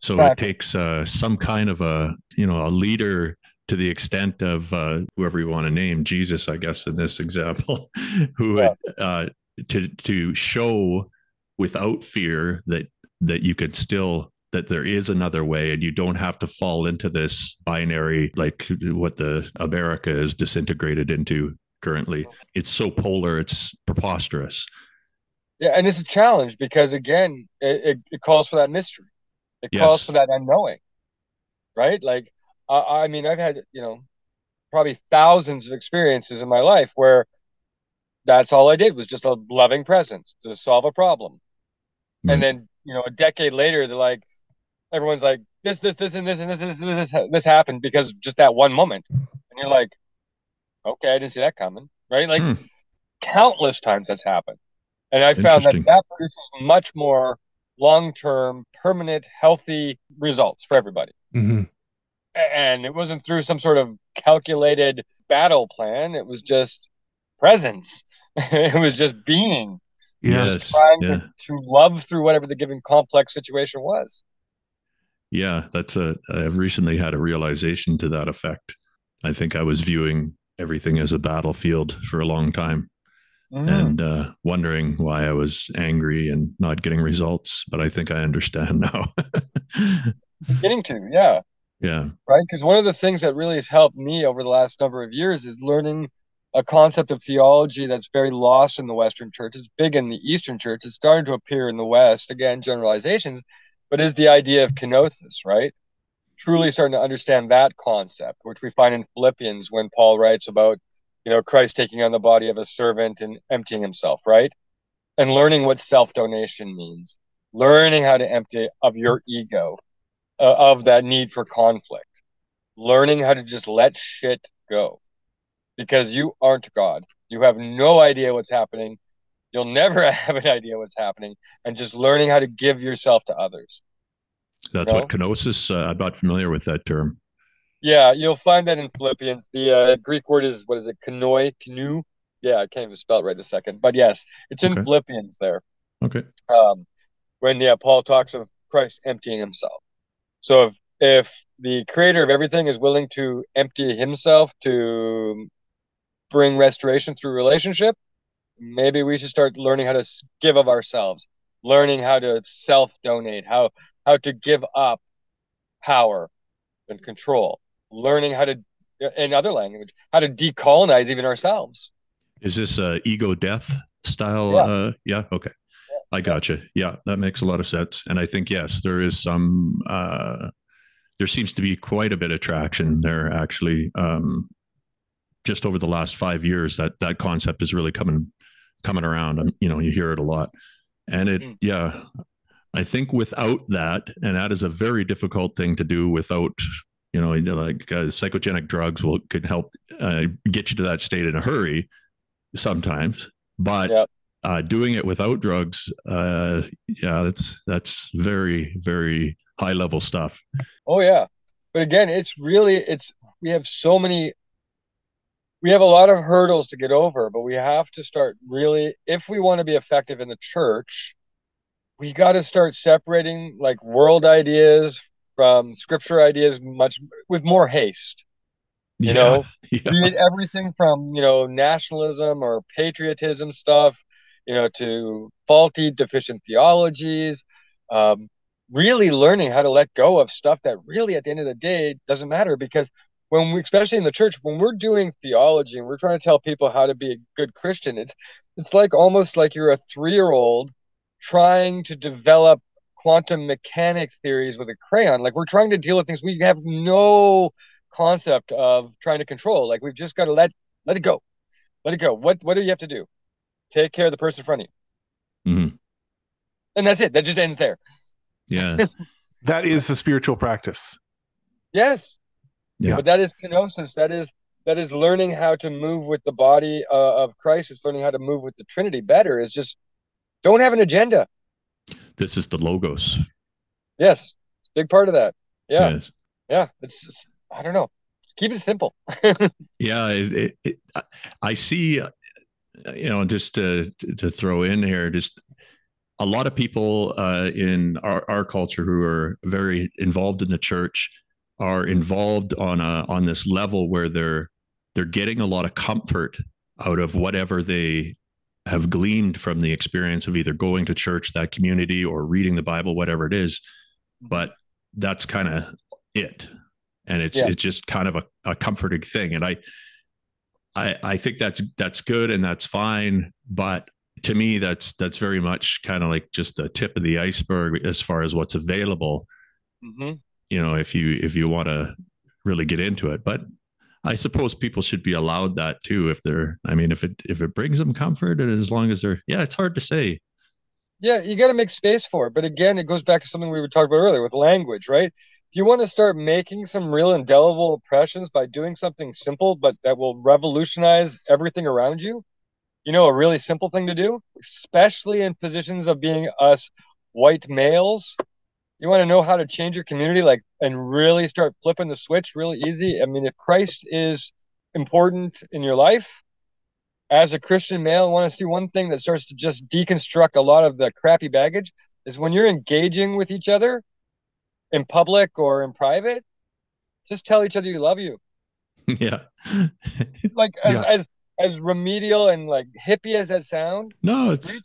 so exactly. it takes uh, some kind of a you know a leader to the extent of uh, whoever you want to name Jesus, I guess in this example, [laughs] who yeah. uh, to to show without fear that that you could still that there is another way and you don't have to fall into this binary like what the America is disintegrated into currently. It's so polar, it's preposterous. Yeah, and it's a challenge because again, it, it, it calls for that mystery. It yes. calls for that unknowing, right? Like, uh, I mean, I've had, you know, probably thousands of experiences in my life where that's all I did was just a loving presence to solve a problem. Mm. And then, you know, a decade later, they're like, everyone's like, this, this, this, and this, and this, and this, and this, this happened because just that one moment. And you're like, okay, I didn't see that coming, right? Like, mm. countless times that's happened. And I found that that produces much more long term, permanent, healthy results for everybody. Mm-hmm. And it wasn't through some sort of calculated battle plan, it was just presence, [laughs] it was just being. Yes. Trying yeah. to, to love through whatever the given complex situation was. Yeah, that's a. I've recently had a realization to that effect. I think I was viewing everything as a battlefield for a long time mm. and uh, wondering why I was angry and not getting results. But I think I understand [laughs] now. Getting to, yeah. Yeah. Right. Because one of the things that really has helped me over the last number of years is learning a concept of theology that's very lost in the Western church. It's big in the Eastern church. It's starting to appear in the West. Again, generalizations, but is the idea of kenosis, right? Truly starting to understand that concept, which we find in Philippians when Paul writes about you know, Christ taking on the body of a servant and emptying himself, right? And learning what self donation means, learning how to empty of your ego, uh, of that need for conflict, learning how to just let shit go because you aren't God. You have no idea what's happening. You'll never [laughs] have an idea what's happening, and just learning how to give yourself to others. That's you know? what kenosis. Uh, I'm not familiar with that term. Yeah, you'll find that in Philippians. The uh, Greek word is what is it? Kenoi, canoe. Yeah, I can't even spell it right this second, but yes, it's in okay. Philippians there. Okay. Um, when yeah, Paul talks of Christ emptying himself. So if if the creator of everything is willing to empty himself to bring restoration through relationship, maybe we should start learning how to give of ourselves, learning how to self donate, how how to give up power and control learning how to in other language how to decolonize even ourselves is this a ego death style yeah, uh, yeah? okay. I gotcha. Yeah that makes a lot of sense. And i think yes there is some uh, there seems to be quite a bit of traction there actually um, just over the last five years that that concept is really coming coming around. And you know you hear it a lot. And it mm. yeah i think without that and that is a very difficult thing to do without you know like uh, psychogenic drugs will could help uh, get you to that state in a hurry sometimes. But yep. Uh, doing it without drugs uh, yeah that's that's very very high level stuff. Oh yeah. But again it's really it's we have so many we have a lot of hurdles to get over but we have to start really if we want to be effective in the church we got to start separating like world ideas from scripture ideas much with more haste. You yeah, know? [laughs] yeah. everything from you know nationalism or patriotism stuff you know to faulty deficient theologies um, really learning how to let go of stuff that really at the end of the day doesn't matter because when we especially in the church when we're doing theology and we're trying to tell people how to be a good christian it's it's like almost like you're a three year old trying to develop quantum mechanic theories with a crayon. Like we're trying to deal with things we have no concept of trying to control. Like we've just got to let let it go, let it go. What what do you have to do? Take care of the person in front of you, mm-hmm. and that's it. That just ends there. Yeah, [laughs] that is the spiritual practice. Yes, yeah. But that is kenosis. That is that is learning how to move with the body uh, of Christ. It's learning how to move with the Trinity better. Is just don't have an agenda this is the logos. Yes, it's a big part of that. Yeah, yes. yeah. It's, it's, I don't know. Keep it simple. [laughs] yeah, it, it, it, I see. Uh, you know, just to to throw in here, just a lot of people uh, in our, our culture who are very involved in the church are involved on a on this level where they're they're getting a lot of comfort out of whatever they have gleaned from the experience of either going to church, that community, or reading the Bible, whatever it is. Mm-hmm. But that's kind of it. And it's yeah. it's just kind of a, a comforting thing. And I I I think that's that's good and that's fine. But to me, that's that's very much kind of like just the tip of the iceberg as far as what's available. Mm-hmm. You know, if you if you want to really get into it. But I suppose people should be allowed that too if they're I mean if it if it brings them comfort and as long as they're yeah, it's hard to say. Yeah, you got to make space for it. But again, it goes back to something we were talking about earlier with language, right? If you want to start making some real indelible impressions by doing something simple but that will revolutionize everything around you, you know, a really simple thing to do, especially in positions of being us white males. You want to know how to change your community, like, and really start flipping the switch really easy. I mean, if Christ is important in your life, as a Christian male, I want to see one thing that starts to just deconstruct a lot of the crappy baggage is when you're engaging with each other in public or in private, just tell each other you love you. [laughs] Yeah. [laughs] like as, Yeah. as as remedial and like hippie as that sound, no, it's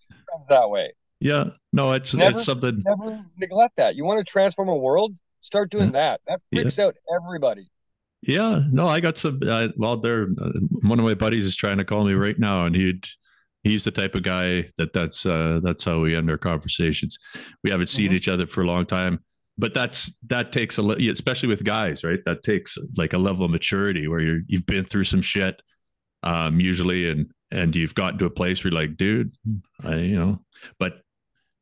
that way. yeah. No, it's Never- it's something. Never neglect that. You want to transform a world? Start doing that. That Yeah. freaks out everybody. Yeah, no, I got some. Uh, well, there, uh, one of my buddies is trying to call me right now, and he'd he's the type of guy that that's uh, that's how we end our conversations. We haven't seen Mhm. each other for a long time, but that's that takes a li- especially with guys, right? That takes like a level of maturity where you're you've been through some shit, um, usually, and and you've gotten to a place where you're like, dude, I you know, but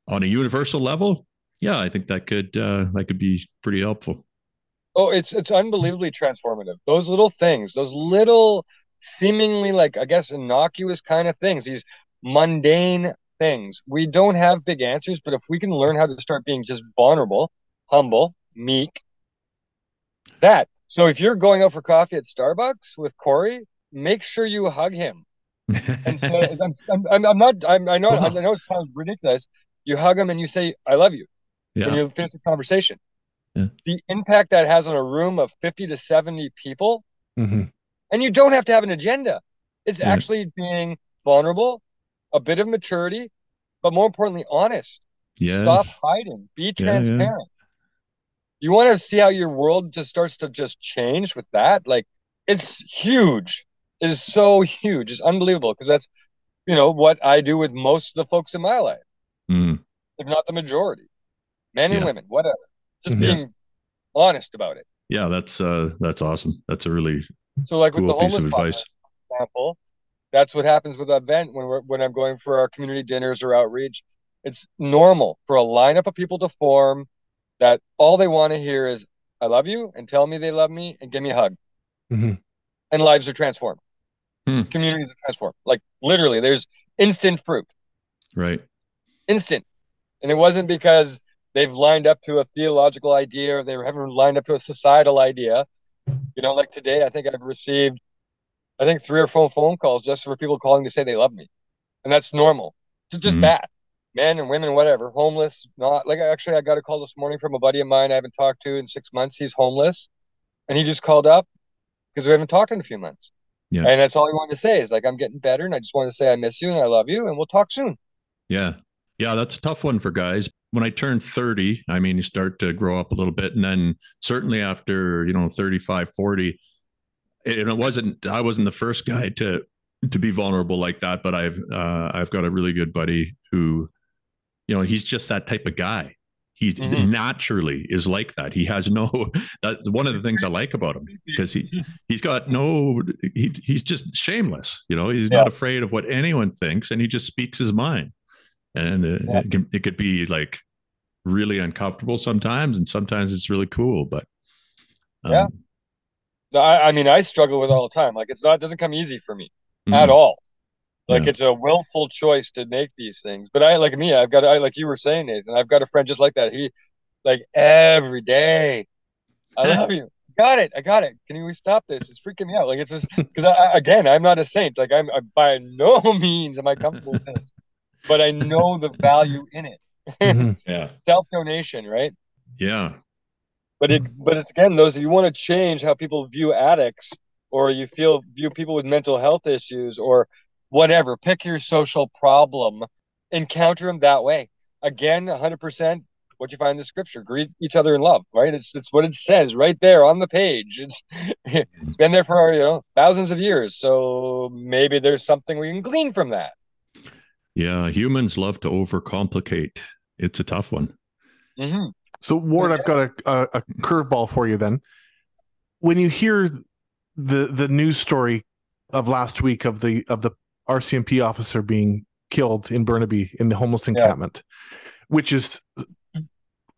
on a universal level, yeah, I think that could uh, that could be pretty helpful. Oh, it's it's unbelievably transformative. Those little things, those little seemingly like I guess innocuous kind of things, these mundane things. We don't have big answers, but if we can learn how to start being just vulnerable, humble, meek, that. So if you're going out for coffee at Starbucks with Corey, make sure you hug him. And so [laughs] I'm, I'm, I'm, not. I'm, I know. I know it sounds ridiculous. You hug him and you say, "I love you." yeah, you finish the conversation. Yeah. The impact that has on a room of 50 to 70 people, Mhm. and you don't have to have an agenda. It's Yeah. actually being vulnerable, a bit of maturity, but more importantly, honest. yes, Stop hiding. Be transparent. You want to see how your world just starts to just change with that? Like it's huge. It is so huge. It's unbelievable because that's you know what I do with most of the folks in my life, Mm. if not the majority. Men and women, whatever. Just Mhm. being honest about it. Yeah, that's uh that's awesome. That's a really So like with cool the piece of advice. example, that's what happens with event when we're when I'm going for our community dinners or outreach. It's normal for a lineup of people to form that all they want to hear is I love you and tell me they love me and give me a hug. Mhm. And lives are transformed. Hmm. Communities are transformed. Like literally, there's instant fruit. Right. Instant. And it wasn't because they've lined up to a theological idea or they haven't lined up to a societal idea. You know, like today, I think I've received, I think three or four phone calls just for people calling to say they love me, and that's normal. Just, just Mhm. that, men and women, whatever, homeless, not like actually, I got a call this morning from a buddy of mine I haven't talked to in six months. He's homeless, and he just called up because we haven't talked in a few months. Yeah. And that's all he wanted to say is like, I'm getting better, and I just want to say I miss you and I love you, and we'll talk soon. Yeah. Yeah, that's a tough one for guys. When I turned 30, I mean, you start to grow up a little bit. And then certainly after, you know, 35, 40, and it wasn't, I wasn't the first guy to, to be vulnerable like that, but I've, uh, I've got a really good buddy who, you know, he's just that type of guy. He Mhm. naturally is like that. He has no, [laughs] that one of the things I like about him because he, he's got no, he, he's just shameless. You know, he's Yeah. not afraid of what anyone thinks and he just speaks his mind and uh, Yeah. it, can, it could be like really uncomfortable sometimes and sometimes it's really cool but um, Yeah. I, I mean, I struggle with it all the time. Like it's not, it doesn't come easy for me. mhm. at all. Like Yeah. it's a willful choice to make these things. But I like me, I've got I like you were saying, Nathan, I've got a friend just like that. He like every day, I [laughs] love you. Got it. I got it. Can we stop this? It's freaking me out. Like it's just because again, I'm not a saint. Like I'm I, by no [laughs] means am I comfortable with this, but I know the value in it. Mhm. [laughs] yeah Self donation, right? yeah But it, but it's again those you want to change how people view addicts, or you feel view people with mental health issues, or whatever. Pick your social problem, encounter them that way. Again, hundred percent. What you find in the scripture: greet each other in love. Right? It's it's what it says right there on the page. It's [laughs] it's been there for you know thousands of years. So maybe there's something we can glean from that. yeah humans love to overcomplicate it's a tough one hmm So Ward, I've got a, a, a curveball for you. Then, when you hear the the news story of last week of the of the RCMP officer being killed in Burnaby in the homeless encampment, which is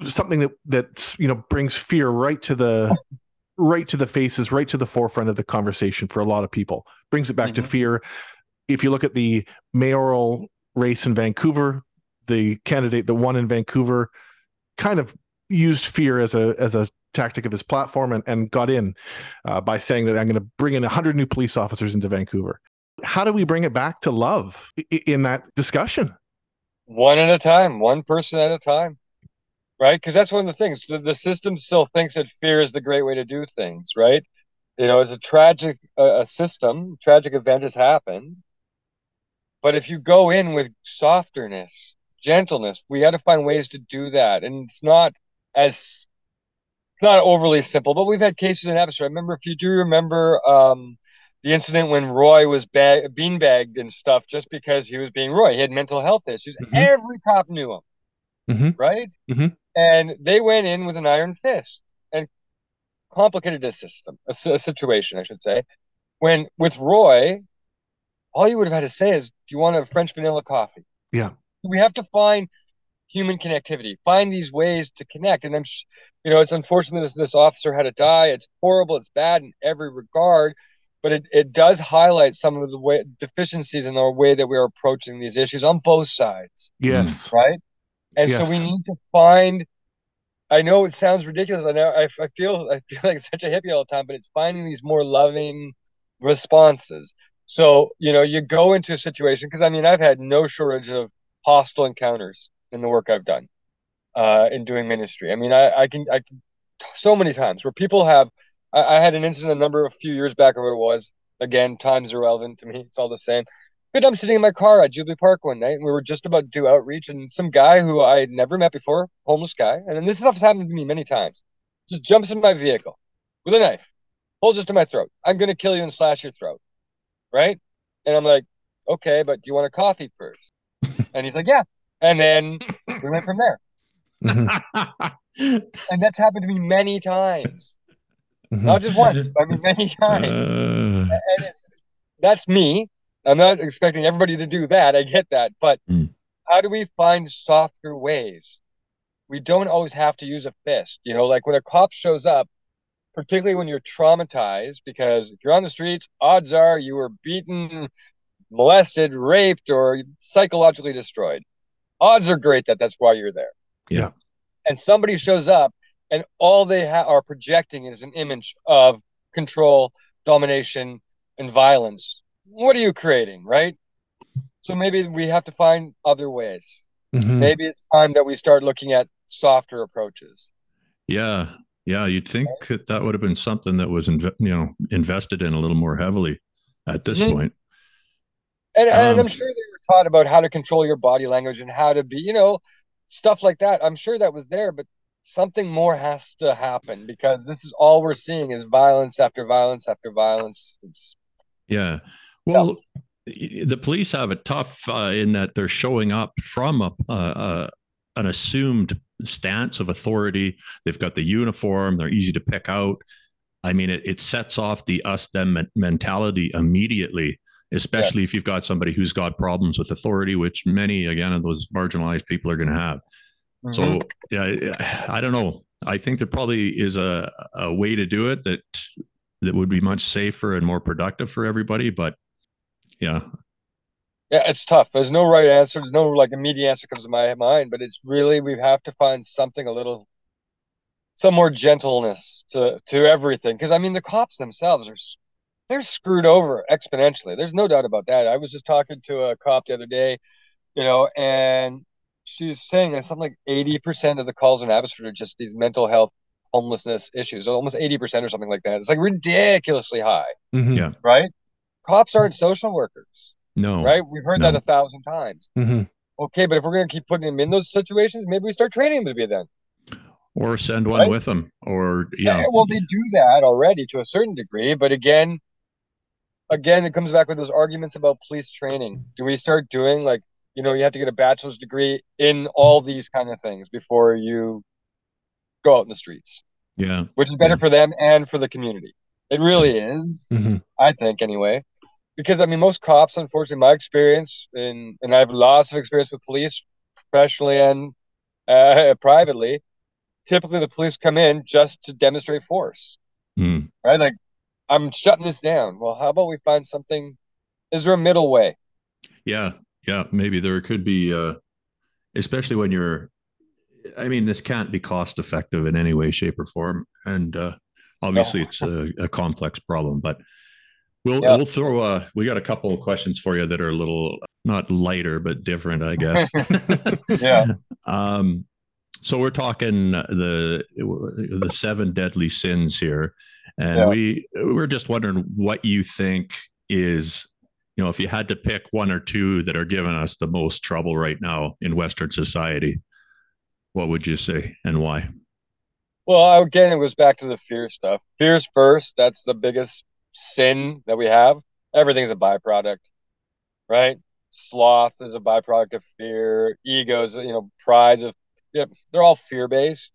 something that that you know brings fear right to the right to the faces, right to the forefront of the conversation for a lot of people. Brings it back to Mhm. fear. if you look at the mayoral race in Vancouver, the candidate that won in Vancouver kind of used fear as a as a tactic of his platform and, and got in uh, by saying that I'm going to bring in 100 new police officers into Vancouver. How do we bring it back to love in that discussion? One at a time, one person at a time, right? Because that's one of the things. The, the system still thinks that fear is the great way to do things, right? You know, it's a tragic uh, a system, tragic event has happened. But if you go in with softerness, gentleness, we got to find ways to do that. And it's not as not overly simple, but we've had cases in Abbotsford. I remember if you do remember um, the incident when Roy was ba- beanbagged and stuff just because he was being Roy. He had mental health issues. Mm-hmm. Every cop knew him, mm-hmm. right? Mm-hmm. And they went in with an iron fist and complicated a system, a, a situation, I should say. When with Roy, all you would have had to say is, "Do you want a French vanilla coffee?" Yeah. We have to find human connectivity, find these ways to connect. And I'm, you know, it's unfortunate this this officer had to die. It's horrible. It's bad in every regard, but it, it does highlight some of the way deficiencies in our way that we're approaching these issues on both sides. Yes. Right. And yes. so we need to find. I know it sounds ridiculous. I know I, I feel I feel like such a hippie all the time, but it's finding these more loving responses. So you know, you go into a situation because I mean, I've had no shortage of hostile encounters in the work I've done uh, in doing ministry. I mean, I, I can, I can, so many times where people have, I, I, had an incident a number of few years back or what it was. Again, time's irrelevant to me. It's all the same. But I'm sitting in my car at Jubilee Park one night, and we were just about to do outreach, and some guy who I had never met before, homeless guy, and then this stuff's happened to me many times, just jumps in my vehicle with a knife, holds it to my throat. I'm gonna kill you and slash your throat, right? And I'm like, okay, but do you want a coffee first? [laughs] And he's like, yeah. And then we went from there. Mm-hmm. [laughs] and that's happened to me many times. Mm-hmm. Not just once, I mean many [laughs] [laughs] times. Uh... And that's me. I'm not expecting everybody to do that. I get that. But mm. how do we find softer ways? We don't always have to use a fist. You know, like when a cop shows up, particularly when you're traumatized, because if you're on the streets, odds are you were beaten, molested, raped, or psychologically destroyed odds are great that that's why you're there. Yeah. And somebody shows up and all they ha- are projecting is an image of control, domination, and violence. What are you creating, right? So maybe we have to find other ways. Mm-hmm. Maybe it's time that we start looking at softer approaches. Yeah. Yeah, you'd think right? that that would have been something that was, inv- you know, invested in a little more heavily at this mm-hmm. point. And, um, and I'm sure they were taught about how to control your body language and how to be, you know, stuff like that. I'm sure that was there, but something more has to happen because this is all we're seeing is violence after violence after violence. It's, yeah. Well, yeah. the police have it tough uh, in that they're showing up from a, uh, an assumed stance of authority. They've got the uniform. They're easy to pick out. I mean, it, it sets off the us them mentality immediately especially yes. if you've got somebody who's got problems with authority, which many, again, of those marginalized people are going to have. Mm-hmm. So, yeah, I don't know. I think there probably is a, a way to do it that that would be much safer and more productive for everybody. But yeah, yeah, it's tough. There's no right answer. There's no like immediate answer comes to my mind, but it's really we have to find something a little, some more gentleness to to everything. Because I mean, the cops themselves are they're screwed over exponentially. There's no doubt about that. I was just talking to a cop the other day, you know, and she's saying that something like 80% of the calls in Abbotsford are just these mental health homelessness issues, almost 80% or something like that. It's like ridiculously high. Mm-hmm. Yeah. Right? Cops aren't social workers. No. Right? We've heard no. that a thousand times. Mm-hmm. Okay, but if we're going to keep putting them in those situations, maybe we start training them to be then. Or send one right? with them. Or, yeah. yeah. Well, they do that already to a certain degree. But again, again, it comes back with those arguments about police training. Do we start doing like, you know, you have to get a bachelor's degree in all these kind of things before you go out in the streets? Yeah. Which is better yeah. for them and for the community. It really is, mm-hmm. I think, anyway. Because I mean, most cops, unfortunately, my experience, and and I have lots of experience with police, professionally and uh, privately. Typically, the police come in just to demonstrate force, mm. right? Like I'm shutting this down. Well, how about we find something? Is there a middle way? Yeah, yeah, maybe there could be, uh, especially when you're. I mean, this can't be cost effective in any way, shape, or form, and uh, obviously no. it's a, a, complex problem. But we'll yeah. we'll throw. Uh, we got a couple of questions for you that are a little not lighter but different, I guess. [laughs] [laughs] yeah. Um, so we're talking the the seven deadly sins here, and yeah. we we're just wondering what you think is you know, if you had to pick one or two that are giving us the most trouble right now in Western society, what would you say and why? Well, again, it goes back to the fear stuff. Fear's first. That's the biggest sin that we have. Everything's a byproduct, right? Sloth is a byproduct of fear. Egos, you know, prides of, yeah, they're all fear based.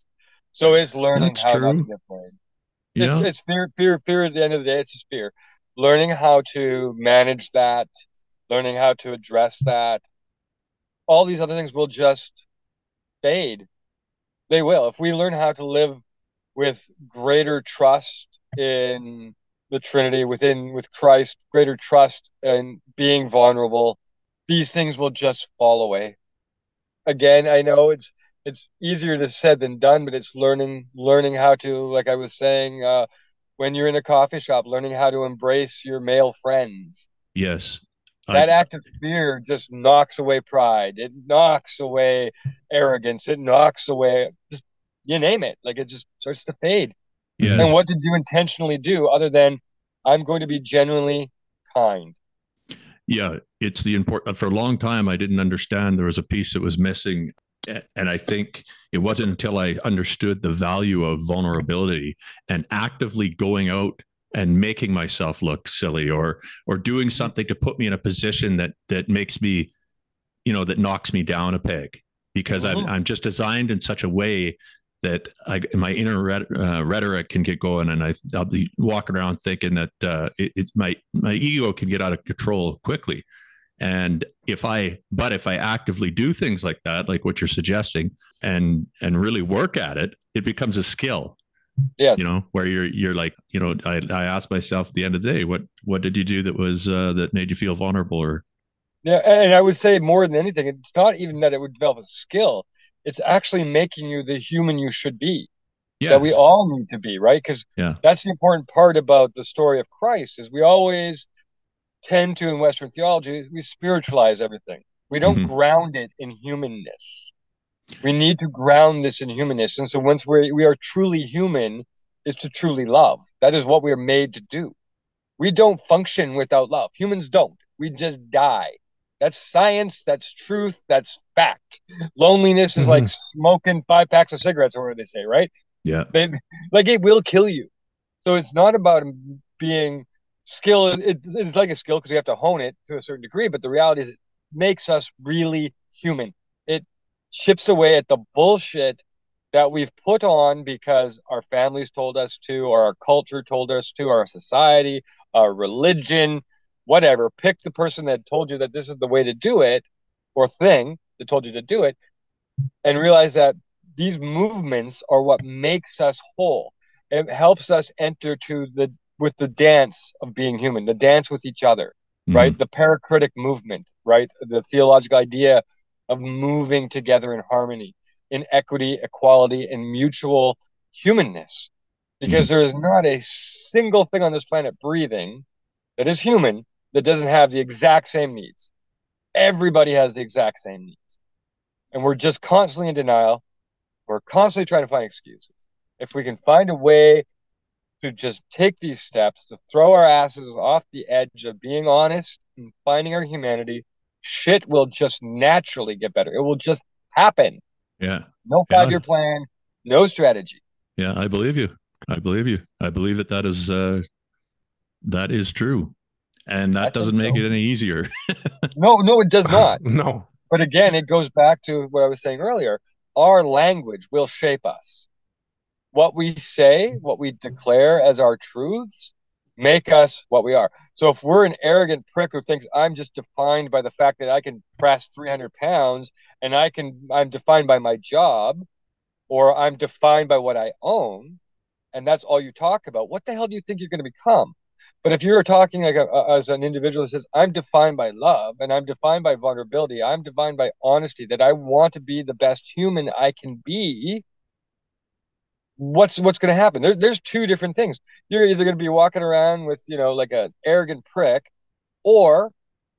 So it's learning That's how true. not to get afraid. Yeah. It's, it's fear, fear, fear. At the end of the day, it's just fear learning how to manage that, learning how to address that, all these other things will just fade. They will. If we learn how to live with greater trust in the Trinity, within with Christ, greater trust and being vulnerable, these things will just fall away. Again, I know it's it's easier to said than done, but it's learning learning how to, like I was saying, uh, when you're in a coffee shop, learning how to embrace your male friends. Yes. That I've... act of fear just knocks away pride. It knocks away arrogance. It knocks away just you name it. Like it just starts to fade. Yeah. And what did you intentionally do other than I'm going to be genuinely kind? Yeah, it's the important. Uh, for a long time, I didn't understand there was a piece that was missing and I think it wasn't until I understood the value of vulnerability and actively going out and making myself look silly or or doing something to put me in a position that that makes me you know that knocks me down a peg because I'm mm-hmm. I'm just designed in such a way that I, my inner uh, rhetoric can get going, and I, will be walking around thinking that uh, it, it's my my ego can get out of control quickly, and if i but if i actively do things like that like what you're suggesting and and really work at it it becomes a skill. Yeah you know where you're you're like you know i i ask myself at the end of the day what what did you do that was uh that made you feel vulnerable or? Yeah and i would say more than anything it's not even that it would develop a skill. It's actually making you the human you should be. Yes. that we all need to be right? Because yeah. that's the important part about the story of christ is we always tend to in Western theology, we spiritualize everything. We don't mm-hmm. ground it in humanness. We need to ground this in humanness. And so once we we are truly human, is to truly love. That is what we are made to do. We don't function without love. Humans don't. We just die. That's science. That's truth. That's fact. Loneliness is mm-hmm. like smoking five packs of cigarettes, or what they say, right? Yeah. They, like it will kill you. So it's not about being skill it, it's like a skill because we have to hone it to a certain degree but the reality is it makes us really human. It chips away at the bullshit that we've put on because our families told us to or our culture told us to our society our religion whatever. Pick the person that told you that this is the way to do it or thing that told you to do it and realize that these movements are what makes us whole. It helps us enter to the with the dance of being human, the dance with each other, mm-hmm. right? The perichoretic movement, right? The theological idea of moving together in harmony, in equity, equality, and mutual humanness. Because mm-hmm. there is not a single thing on this planet breathing that is human that doesn't have the exact same needs. Everybody has the exact same needs. And we're just constantly in denial. We're constantly trying to find excuses. If we can find a way to just take these steps to throw our asses off the edge of being honest and finding our humanity, shit will just naturally get better. It will just happen. Yeah. No five year yeah. plan, no strategy. Yeah, I believe you. I believe you. I believe that that is uh, that is true, and that I doesn't make so. it any easier. [laughs] no, no, it does not. [laughs] no. But again, it goes back to what I was saying earlier. Our language will shape us what we say, what we declare as our truths, make us what we are. So if we're an arrogant prick who thinks I'm just defined by the fact that I can press 300 pounds and I can, I'm defined by my job, or I'm defined by what I own, and that's all you talk about, what the hell do you think you're going to become? But if you're talking like a, a, as an individual that says, I'm defined by love and I'm defined by vulnerability, I'm defined by honesty, that I want to be the best human I can be, what's what's going to happen? There's there's two different things. You're either going to be walking around with you know like an arrogant prick, or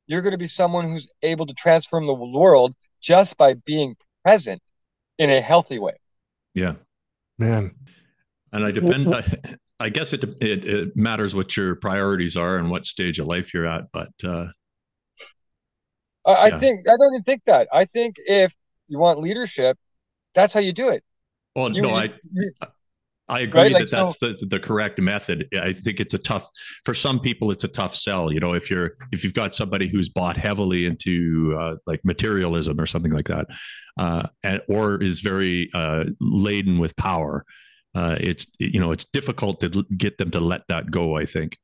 you're going to be someone who's able to transform the world just by being present in a healthy way. Yeah, man. And I depend. I, I guess it, it, it matters what your priorities are and what stage of life you're at, but uh, I, I think I don't even think that. I think if you want leadership, that's how you do it. Well, You- no, I I agree Right, like, that that's the the correct method. I think it's a tough for some people. It's a tough sell. You know, if you're if you've got somebody who's bought heavily into uh, like materialism or something like that, uh, and or is very uh, laden with power, uh, it's you know it's difficult to get them to let that go. I think.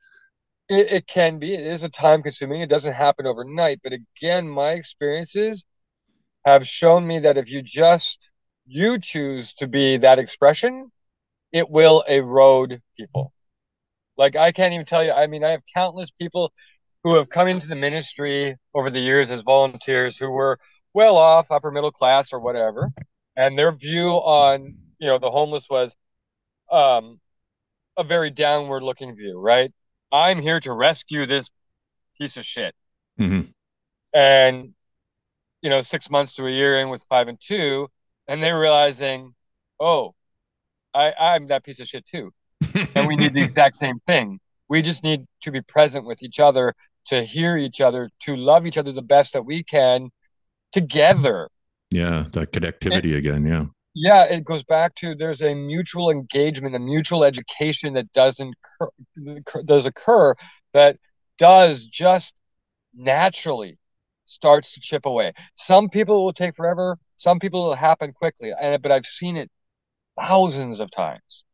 It, it can be. It is a time consuming. It doesn't happen overnight. But again, my experiences have shown me that if you just you choose to be that expression, it will erode people. Like I can't even tell you. I mean, I have countless people who have come into the ministry over the years as volunteers who were well off, upper middle class or whatever, and their view on you know the homeless was um, a very downward looking view, right? I'm here to rescue this piece of shit. Mhm. And, you know, six months to a year in with five and two, and they're realizing, oh, I, I'm that piece of shit too. And we need the [laughs] exact same thing. We just need to be present with each other, to hear each other, to love each other the best that we can together. yeah, that connectivity again. Yeah. Yeah, it goes back to there's a mutual engagement, a mutual education that doesn't does occur that does just naturally starts to chip away. Some people will take forever. Some people it'll happen quickly, and but I've seen it thousands of times,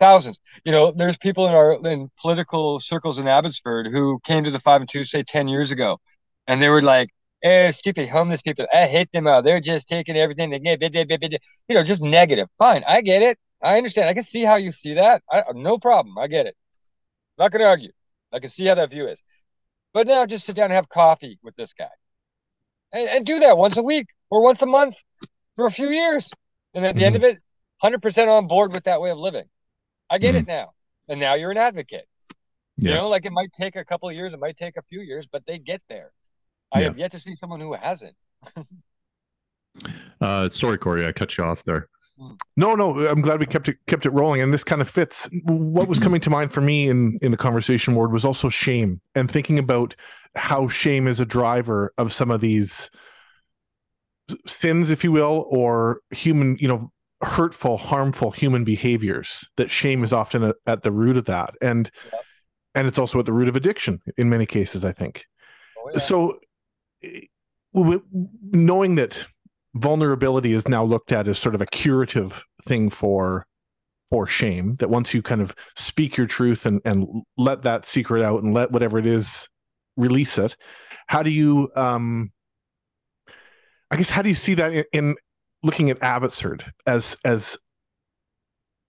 thousands. You know, there's people in our in political circles in Abbotsford who came to the five and two say ten years ago, and they were like, "Eh, stupid homeless people. I hate them all. They're just taking everything they get. blah, blah, blah, blah." You know, just negative. Fine, I get it. I understand. I can see how you see that. I, no problem. I get it. Not going to argue. I can see how that view is. But now just sit down and have coffee with this guy. And, and do that once a week or once a month for a few years. And at the end mm-hmm. of it, 100% on board with that way of living. I get it mm-hmm. now. And now you're an advocate. Yeah. You know, like it might take a couple of years, it might take a few years, but they get there. I Yeah. have yet to see someone who hasn't. [laughs] Uh, sorry, Corey, I cut you off there. Mm. No, no, I'm glad we kept it kept it rolling, and this kind of fits. What was mm-hmm. coming to mind for me in in the conversation ward was also shame, and thinking about how shame is a driver of some of these sins, if you will, or human, you know, hurtful, harmful human behaviors. That shame is often a, at the root of that, and Yeah. and it's also at the root of addiction in many cases. I think Oh, yeah. so. eh, w- knowing that vulnerability is now looked at as sort of a curative thing for for shame that once you kind of speak your truth and and let that secret out and let whatever it is release it how do you um i guess how do you see that in, in looking at abbotsford as as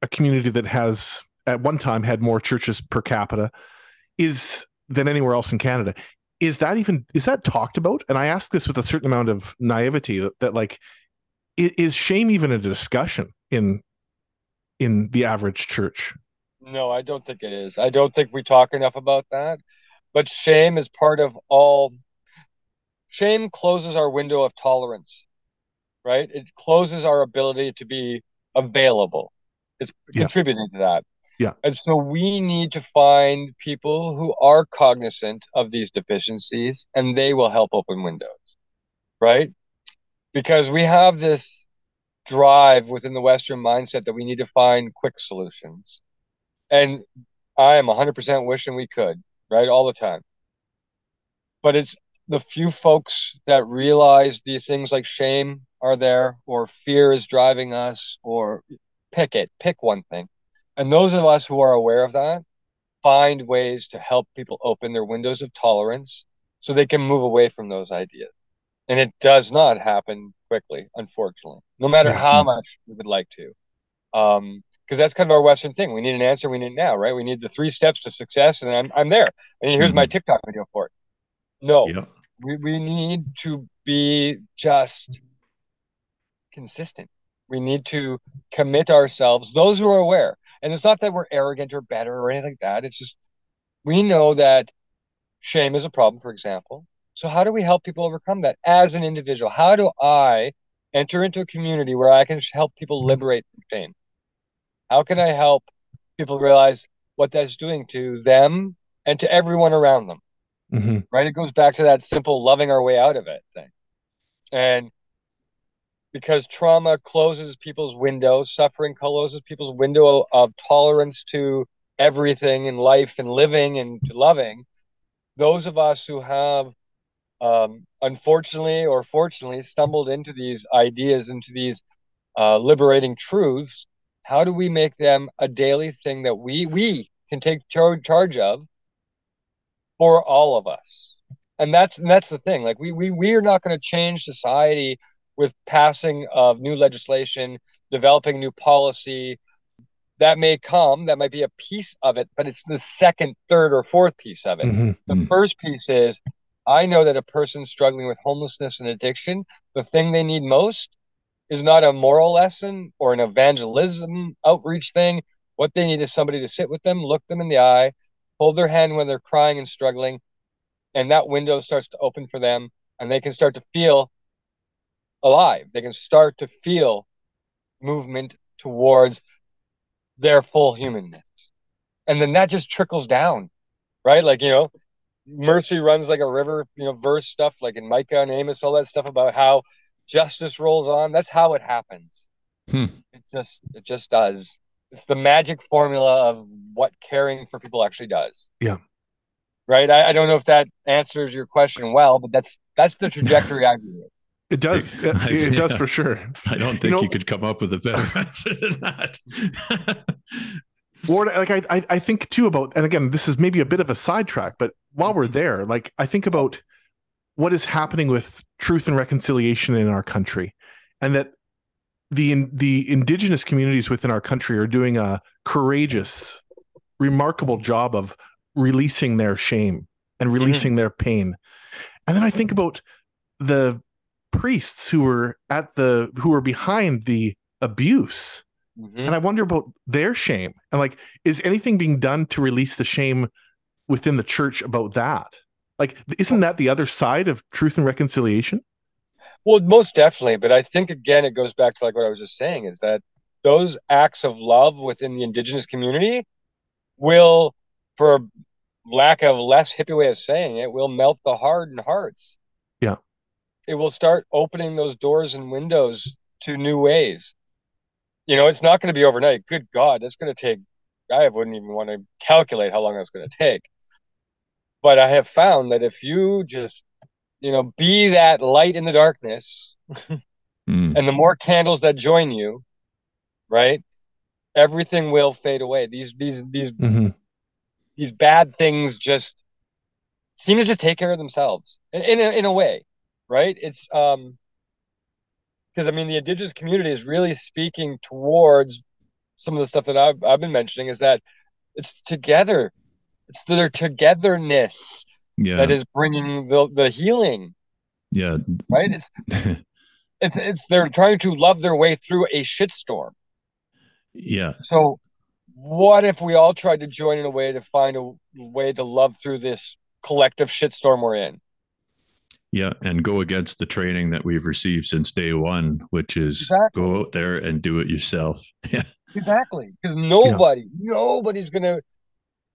a community that has at one time had more churches per capita is than anywhere else in canada is that even is that talked about and i ask this with a certain amount of naivety that, that like is shame even a discussion in in the average church No, I don't think it is. I don't think we talk enough about that. But shame is part of all. Shame closes our window of tolerance, right? It closes our ability to be available. It's Yeah. contributing to that. Yeah. And so we need to find people who are cognizant of these deficiencies and they will help open windows, right? Because we have this drive within the Western mindset that we need to find quick solutions. And I am 100% wishing we could, right? All the time. But it's the few folks that realize these things like shame are there, or fear is driving us, or pick it, pick one thing. And those of us who are aware of that find ways to help people open their windows of tolerance so they can move away from those ideas. And it does not happen quickly, unfortunately, no matter Yeah. how much we would like to. Um, because that's kind of our Western thing. We need an answer. We need it now, right? We need the three steps to success, and I'm I'm there. And here's mm-hmm. my TikTok video for it. No, yeah. we we need to be just consistent. We need to commit ourselves. Those who are aware, and it's not that we're arrogant or better or anything like that. It's just we know that shame is a problem, for example. So how do we help people overcome that as an individual? How do I enter into a community where I can help people mm-hmm. liberate from shame? How can I help people realize what that's doing to them and to everyone around them? Mm-hmm. Right? It goes back to that simple loving our way out of it thing. And because trauma closes people's windows, suffering closes people's window of tolerance to everything in life and living and loving. Those of us who have um, unfortunately or fortunately stumbled into these ideas, into these uh, liberating truths, how do we make them a daily thing that we we can take char- charge of for all of us? And that's and that's the thing. Like we we we are not going to change society with passing of new legislation, developing new policy. That may come, that might be a piece of it, but it's the second, third, or fourth piece of it. Mm-hmm. The mm-hmm. first piece is I know that a person struggling with homelessness and addiction, the thing they need most is not a moral lesson or an evangelism outreach thing. What they need is somebody to sit with them, look them in the eye, hold their hand when they're crying and struggling, and that window starts to open for them, and they can start to feel alive. They can start to feel movement towards their full humanness. And then that just trickles down, right? Like, you know, mercy runs like a river, you know, verse stuff like in Micah and Amos, all that stuff about how justice rolls on. That's how it happens. Hmm. It just it just does. It's the magic formula of what caring for people actually does. Yeah. Right. I, I don't know if that answers your question well, but that's that's the trajectory I view it. It does. [laughs] It, it does for sure. I don't think you, know, you could come up with a better [laughs] answer than that. [laughs] or like I, I, I think too about, and again, this is maybe a bit of a sidetrack, but while we're mm-hmm. there, like I think about what is happening with truth and reconciliation in our country, and that the the indigenous communities within our country are doing a courageous, remarkable job of releasing their shame and mm-hmm. releasing mm-hmm. their pain. And then I think about the priests who were at the who were behind the abuse. Mm-hmm. And I wonder about their shame. And like, is anything being done to release the shame within the church about that? Like, isn't that the other side of truth and reconciliation? Well, most definitely. But I think again, it goes back to like what I was just saying is that those acts of love within the indigenous community will, for lack of less hippie way of saying it, will melt the hardened hearts. Yeah. It will start opening those doors and windows to new ways. You know, it's not going to be overnight. Good God, that's going to take I wouldn't even want to calculate how long that's going to take. But I have found that if you just, you know, be that light in the darkness, mm. and the more candles that join you, right, everything will fade away. These these these mm-hmm. these bad things just seem to just take care of themselves in, in a, in a way, right? It's um because I mean the indigenous community is really speaking towards some of the stuff that I've, I've been mentioning is that it's together it's their togetherness yeah. that is bringing the, the healing yeah right it's [laughs] it's it's they're trying to love their way through a shitstorm yeah so what if we all tried to join in a way to find a way to love through this collective shitstorm we're in yeah, and go against the training that we've received since day one, which is exactly. go out there and do it yourself. [laughs] Yeah. Exactly. Because nobody, yeah. nobody's gonna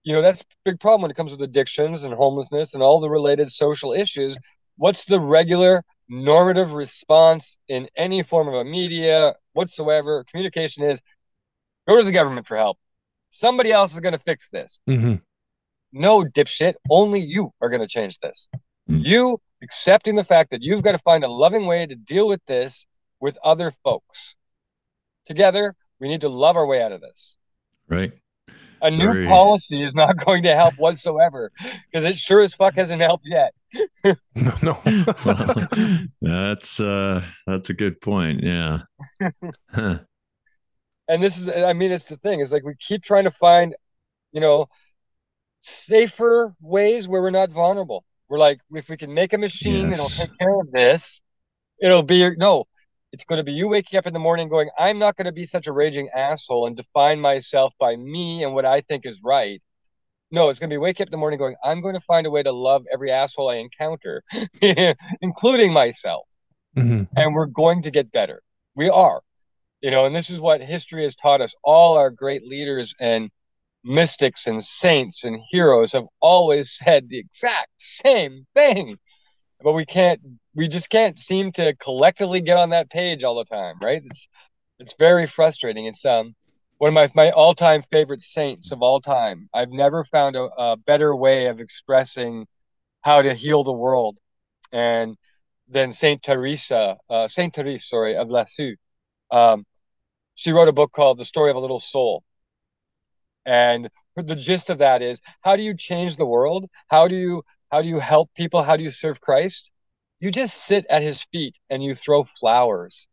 you know, that's a big problem when it comes with addictions and homelessness and all the related social issues. What's the regular normative response in any form of a media whatsoever? Communication is go to the government for help. Somebody else is going to fix this. Mm-hmm. No, dipshit. Only you are going to change this. Mm-hmm. You accepting the fact that you've got to find a loving way to deal with this with other folks. Together, we need to love our way out of this. Right. A new Very... policy is not [laughs] going to help whatsoever because it sure as fuck hasn't helped yet. [laughs] no, no. well, [laughs] that's uh that's a good point. Yeah. and this is I mean it's the thing is like we keep trying to find, you know, safer ways where we're not vulnerable. We're like if we can make a machine yes. that'll take care of this, it'll be no. It's going to be you waking up in the morning going, I'm not going to be such a raging asshole and define myself by me and what I think is right. No, it's going to be waking up in the morning going, I'm going to find a way to love every asshole I encounter, [laughs] including myself. Mm-hmm. And we're going to get better. We are you know and this is what history has taught us all our great leaders and mystics and saints and heroes have always said the exact same thing but we can't we just can't seem to collectively get on that page all the time right it's it's very frustrating it's um one of my my all-time favorite saints of all time i've never found a, a better way of expressing how to heal the world and than saint teresa uh, saint Teresa, sorry of lisieux um, she wrote a book called The Story of a Little Soul. And the gist of that is how do you change the world? How do you how do you help people? How do you serve Christ? You just sit at his feet and you throw flowers.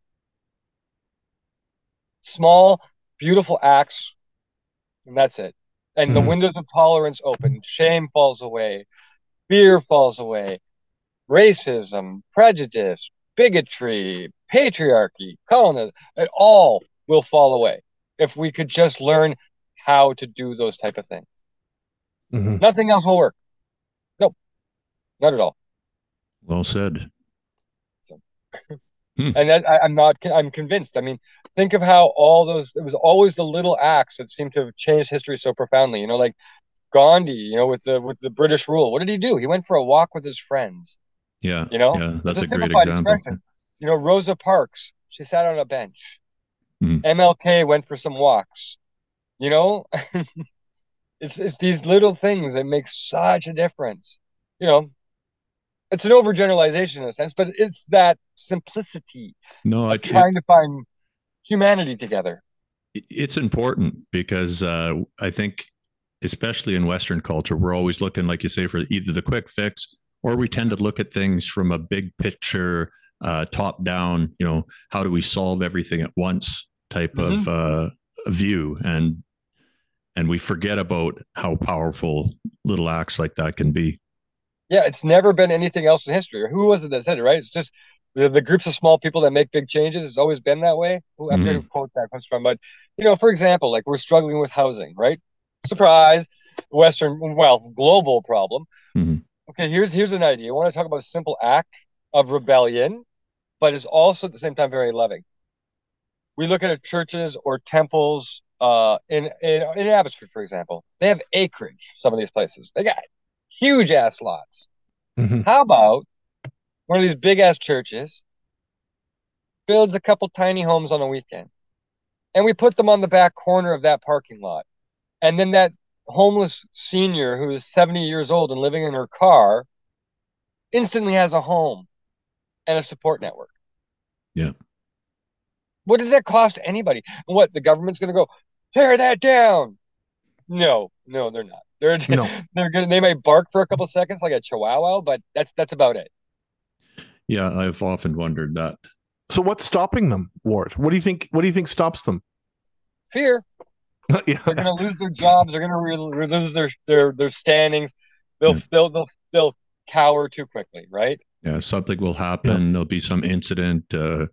Small, beautiful acts, and that's it. And mm-hmm. the windows of tolerance open. Shame falls away. Fear falls away. Racism, prejudice, bigotry, patriarchy, colonialism, it all will fall away if we could just learn how to do those type of things. Mm-hmm. Nothing else will work. Nope, not at all. Well said. So, hmm. [laughs] And that, I, I'm not. I'm convinced. I mean, think of how all those. It was always the little acts that seem to have changed history so profoundly. You know, like Gandhi. You know, with the with the British rule. What did he do? He went for a walk with his friends. Yeah. You know. Yeah, that's a, great example. You know, Rosa Parks. She sat on a bench. Mm. MLK went for some walks. You know, [laughs] it's it's these little things that make such a difference. You know, it's an overgeneralization in a sense, but it's that simplicity. No, I trying it, to find humanity together. It's important because uh, I think, especially in Western culture, we're always looking, like you say, for either the quick fix or we tend to look at things from a big picture, uh, top down. You know, how do we solve everything at once? type mm-hmm. of uh, view and and we forget about how powerful little acts like that can be yeah it's never been anything else in history who was it that said it right it's just the, the groups of small people that make big changes it's always been that way who i'm mm-hmm. going to quote that comes from but you know for example like we're struggling with housing right surprise western well global problem mm-hmm. okay here's here's an idea i want to talk about a simple act of rebellion but it's also at the same time very loving we look at churches or temples uh, in, in in Abbotsford, for example. They have acreage. Some of these places they got huge ass lots. Mm-hmm. How about one of these big ass churches builds a couple tiny homes on a weekend, and we put them on the back corner of that parking lot, and then that homeless senior who is 70 years old and living in her car instantly has a home and a support network. Yeah. What does that cost anybody? what the government's going to go tear that down? No, no, they're not. They're no. [laughs] they're gonna they might bark for a couple seconds like a chihuahua, but that's that's about it. Yeah, I've often wondered that. So what's stopping them, Ward? What do you think? What do you think stops them? Fear. [laughs] yeah. They're going to lose their jobs. They're going to re- lose their their their standings. They'll, yeah. they'll they'll they'll cower too quickly, right? Yeah, something will happen. Yeah. There'll be some incident. Uh,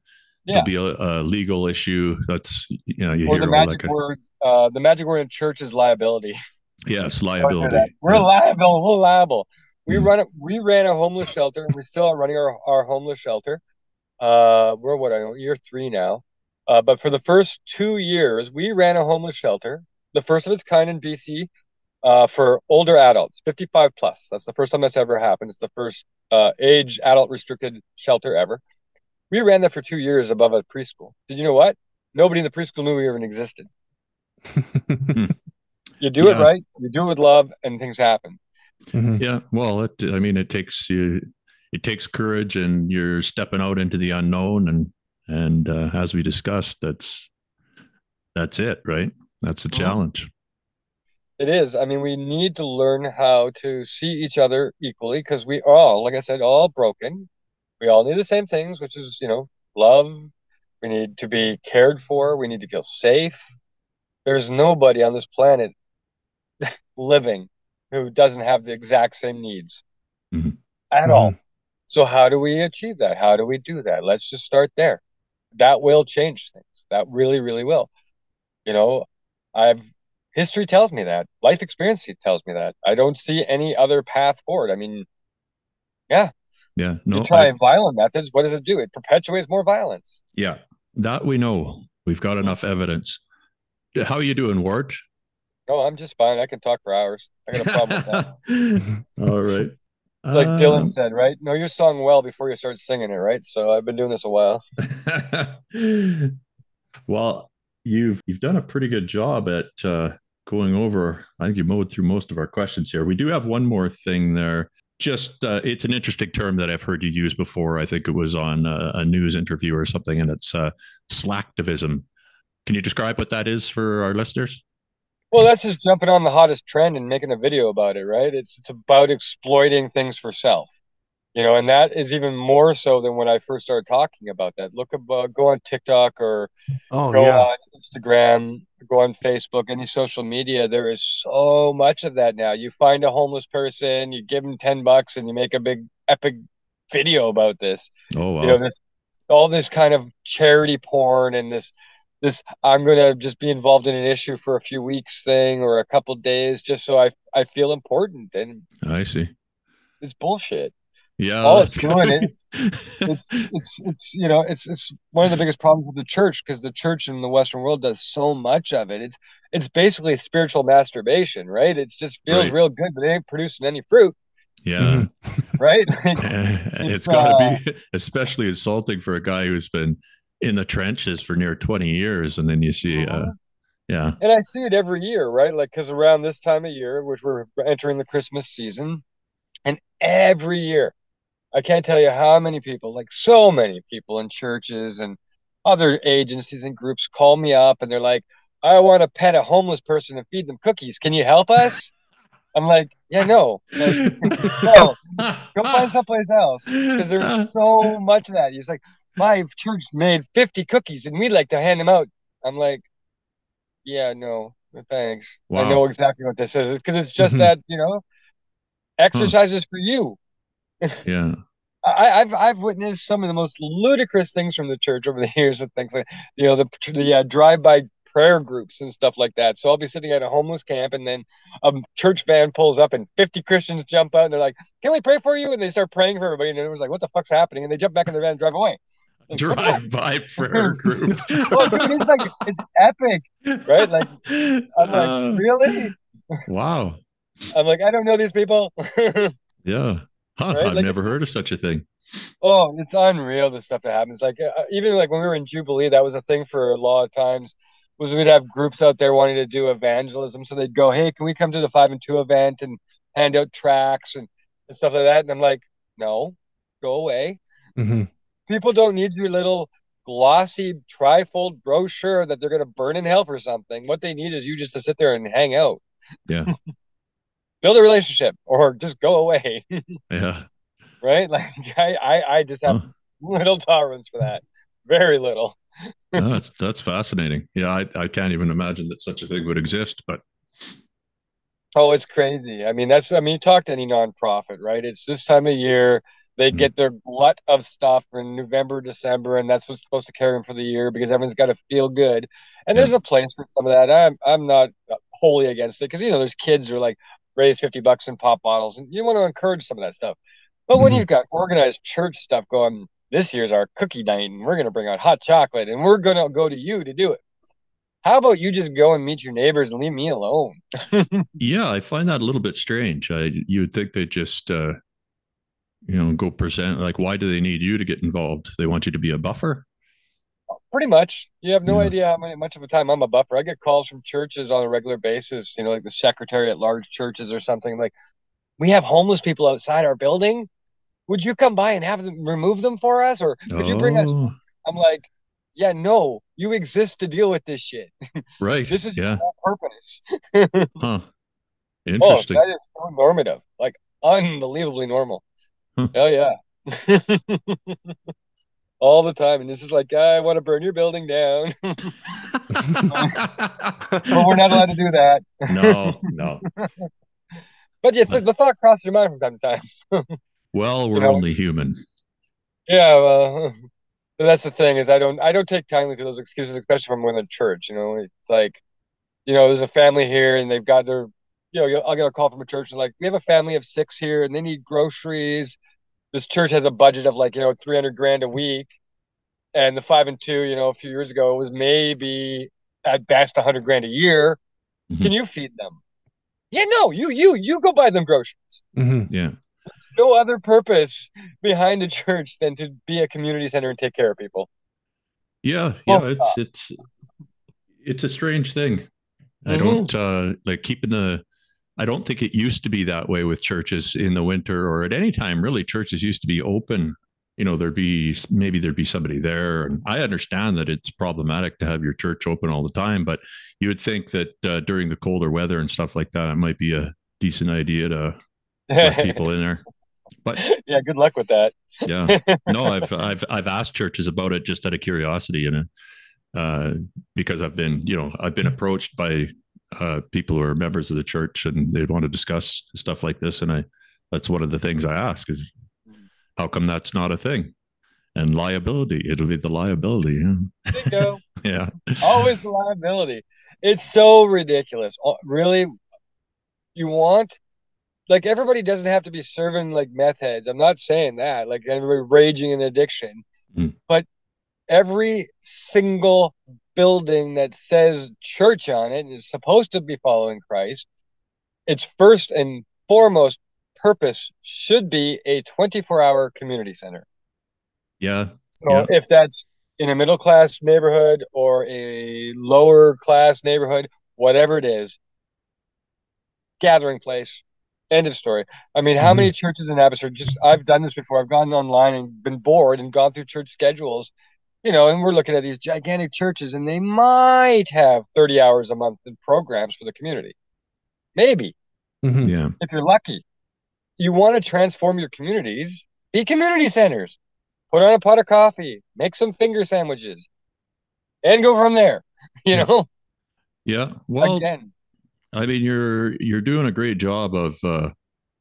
yeah. there'll be a, a, legal issue. That's you know you or hear the magic word. Uh, the magic word in church is liability. [laughs] Yes, liability. We're yeah. liable. We're liable. We mm. run it. We ran a homeless shelter. We're still running our, our homeless shelter. Uh, we're what I know year three now. Uh, but for the first two years, we ran a homeless shelter, the first of its kind in BC, uh, for older adults, 55 plus. That's the first time that's ever happened. It's the first uh, age adult restricted shelter ever. We ran that for two years above a preschool. Did you know what? Nobody in the preschool knew we even existed. [laughs] [laughs] you do yeah. it right, you do it with love, and things happen. Mm-hmm. Yeah, well, it, I mean, it takes you, it takes courage, and you're stepping out into the unknown, and and uh, as we discussed, that's that's it, right? That's a mm-hmm. challenge. It is. I mean, we need to learn how to see each other equally because we all, like I said, all broken we all need the same things, which is, you know, love, We need to be cared for. We need to feel safe. There's nobody on this planet living who doesn't have the exact same needs Mhm. at all. So how do we achieve that? How do we do that? Let's just start there. That will change things. That really, really will. You know, I've history tells me that. Life experience tells me that. I don't see any other path forward. I mean, Yeah. Yeah. No. try I- violent methods, what does it do? It perpetuates more violence. yeah. That we know. We've got enough evidence. How are you doing, Ward? No, I'm just fine. I can talk for hours. I got a problem with that. [laughs] All right. Like Um, Dylan said, right? Know your song well before you start singing it, right? So I've been doing this a while. [laughs] well, you've you've done a pretty good job at uh, going over. I think you mowed through most of our questions here. We do have one more thing there. Just uh, it's an interesting term that I've heard you use before. I think it was on a, a news interview or something, and it's uh, slacktivism. Can you describe what that is for our listeners? Well, that's just jumping on the hottest trend and making a video about it, right? It's it's about exploiting things for self, you know, and that is even more so than when I first started talking about that. Look about uh, go on TikTok or Oh go yeah. on Instagram, go on Facebook, any social media. There is so much of that now. You find a homeless person, you give them ten bucks, and you make a big epic video about this. Oh, wow. You know, this all this kind of charity porn and this this I'm gonna just be involved in an issue for a few weeks thing or a couple days just so I I feel important and I see. it's bullshit. Yeah. All it's doing good. [laughs] It's it's it's you know it's it's one of the biggest problems with the church because the church in the Western world does so much of it. It's it's basically spiritual masturbation, right? It just feels Right. real good, but it ain't producing any fruit, yeah. right? [laughs] [laughs] it's It's, got uh, to be especially insulting for a guy who's been in the trenches for near 20 years and then you see uh yeah And I see it every year, right? Like, because around this time of year, which we're entering the Christmas season, and every year, I can't tell you how many people, like so many people in churches and other agencies and groups call me up and they're like, I want to pet a homeless person and feed them cookies. Can you help us? [laughs] I'm like, yeah, no. Like, [laughs] no, go find someplace else. Because there's [laughs] so much of that. It's like, my church made 50 cookies and we like to hand them out. I'm like, yeah, no, thanks. I know exactly what this is because it's just Mhm. that, you know, exercises for you. [laughs] yeah I, I've I've witnessed some of the most ludicrous things from the church over the [laughs] years with things like you know the the uh, drive-by prayer groups and stuff like that. So I'll be sitting at a homeless camp, and then a church van pulls up, and 50 Christians jump out, and they're like, "Can we pray for you?" And they start praying for everybody, and it was like, "What the fuck's happening?" And they jump back in their van and drive away. Like, what the- drive by prayer [laughs] group dude, it's like it's epic, right? Like I'm like, Uh, really? wow I'm like, I don't know these people. [laughs] yeah huh, Right? i've Like, never heard of such a thing Oh, it's unreal the stuff that happens. Like uh, even like when we were in Jubilee, that was a thing for a lot of times. Was we'd have groups out there wanting to do evangelism, so they'd go, "Hey, can we come to the five and two event and hand out tracts and, and stuff like that?" And I'm like, "No, go away. Mhm. People don't need your little glossy trifold brochure that they're gonna burn in hell for something. What they need is you just to sit there and hang out, yeah [laughs] build a relationship, or just go away." [laughs] yeah right? Like I, I, I just have Huh. little tolerance for that. Very little. No, [laughs] that's that's fascinating yeah I, I can't even imagine that such a thing would exist but Oh, it's crazy. I mean, that's I mean, you talk to any nonprofit, right? It's this time of year they Mhm. get their glut of stuff in November, December, and that's what's supposed to carry them for the year because everyone's got to feel good. And Yeah. there's a place for some of that. I'm I'm not wholly against it because you know there's kids who are like raise 50 bucks in pop bottles and you want to encourage some of that stuff. But when Mhm. you've got organized church stuff going, this year's our cookie night and we're going to bring out hot chocolate and we're going to go to you to do it. How about you just go and meet your neighbors and leave me alone? [laughs] yeah i find that a little bit strange i you would think they just uh you know go present like why do they need you to get involved they want you to be a buffer Pretty much. You have no Yeah. idea how many, much of a time I'm a buffer. I get calls from churches on a regular basis, you know, like the secretary at large churches or something like, we have homeless people outside our building. Would you come by and have them remove them for us? Or could you bring us? Oh, I'm like, yeah, no, you exist to deal with this shit. [laughs] right This is yeah purpose. [laughs] huh Oh, interesting that is so normative, like unbelievably normal. Hell [laughs] oh, yeah. [laughs] all the time, and this is like, I want to burn your building down. [laughs] well, we're not allowed to do that. no, no. but yeah, the, the thought crosses your mind from time to time. well, we're you know? only human. Yeah, well, that's the thing is I don't I don't take kindly to those excuses, especially from in church. You know, it's like, you know, there's a family here and they've got their, you know, I'll get a call from a church and like we have a family of six here and they need groceries. This church has a budget of like you know 300 grand a week, and the five and two, you know, a few years ago it was maybe at best 100 grand a year. Mm-hmm. Can you feed them? Yeah, no, you you you go buy them groceries. Mm-hmm. Yeah no other purpose behind a church than to be a community center and take care of people. Yeah, yeah, it's it's it's a strange thing. Mm-hmm. I don't uh like keeping the I don't think it used to be that way with churches in the winter or at any time really churches used to be open. You know there'd be maybe there'd be somebody there and i understand that it's problematic to have your church open all the time but you would think that uh, during the colder weather and stuff like that it might be a decent idea to let [laughs] people in there. But yeah, good luck with that. yeah, no, I've [laughs] I've I've asked churches about it just out of curiosity and uh, because I've been you know I've been approached by uh, people who are members of the church and they want to discuss stuff like this, and I that's one of the things I ask is how come that's not a thing? And liability, it'll be the liability. Yeah, [laughs] yeah, always the liability. It's so ridiculous. Really, you want like everybody doesn't have to be serving like meth heads. I'm not saying that. Like everybody raging in addiction, mm. but every single building that says church on it is supposed to be following Christ. Its first and foremost purpose should be a 24 hour community center. Yeah. So yeah. if that's in a middle class neighborhood or a lower class neighborhood, whatever it is, gathering place, End of story. I mean, how mm-hmm. many churches in Abbotsford? Just I've done this before. I've gone online and been bored and gone through church schedules, you know, and we're looking at these gigantic churches, and they might have thirty hours a month in programs for the community, maybe. Mm-hmm. Yeah, if you're lucky. You want to transform your communities? Be community centers. Put on a pot of coffee. Make some finger sandwiches, and go from there. [laughs] You yeah. know. Yeah. Well, Again, I mean, you're you're doing a great job of, uh,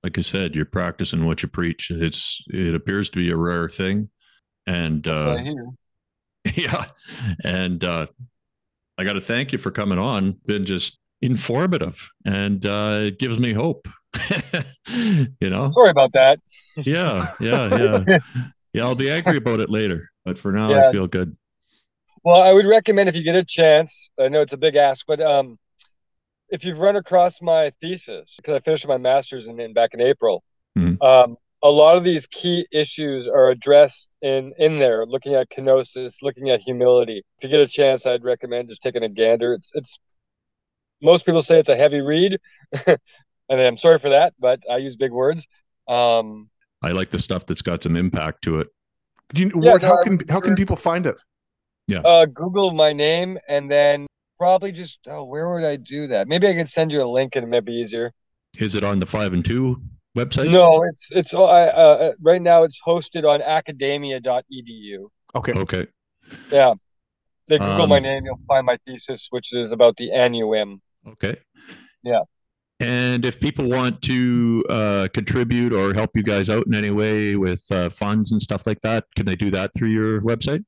like I said, you're practicing what you preach. It's it appears to be a rare thing, and uh, [laughs] yeah, and uh, I got to thank you for coming on. Been just informative, and uh, it gives me hope. [laughs] you know, sorry about that. yeah, yeah, [laughs] yeah, yeah. I'll be angry about it later, but for now, yeah. I feel good. Well, I would recommend if you get a chance. I know it's a big ask, but um, if you've run across my thesis, because I finished my master's in, in back in April, mm-hmm. um, a lot of these key issues are addressed in in there. Looking at kenosis, looking at humility. If you get a chance, I'd recommend just taking a gander. It's it's most people say it's a heavy read, [laughs] and I'm sorry for that, but I use big words. Um, I like the stuff that's got some impact to it. Do you, yeah, how can how can people find it? Yeah. Uh, Google my name and then probably just oh, where would I do that? Maybe I could send you a link and it might be easier. Is it on the five and two website? No, it's it's uh, uh, right now it's hosted on academia.edu. Okay. Okay. Yeah. They Google um, my name, you'll find my thesis, which is about the anawim. Okay. Yeah. And if people want to uh, contribute or help you guys out in any way with uh, funds and stuff like that, can they do that through your website?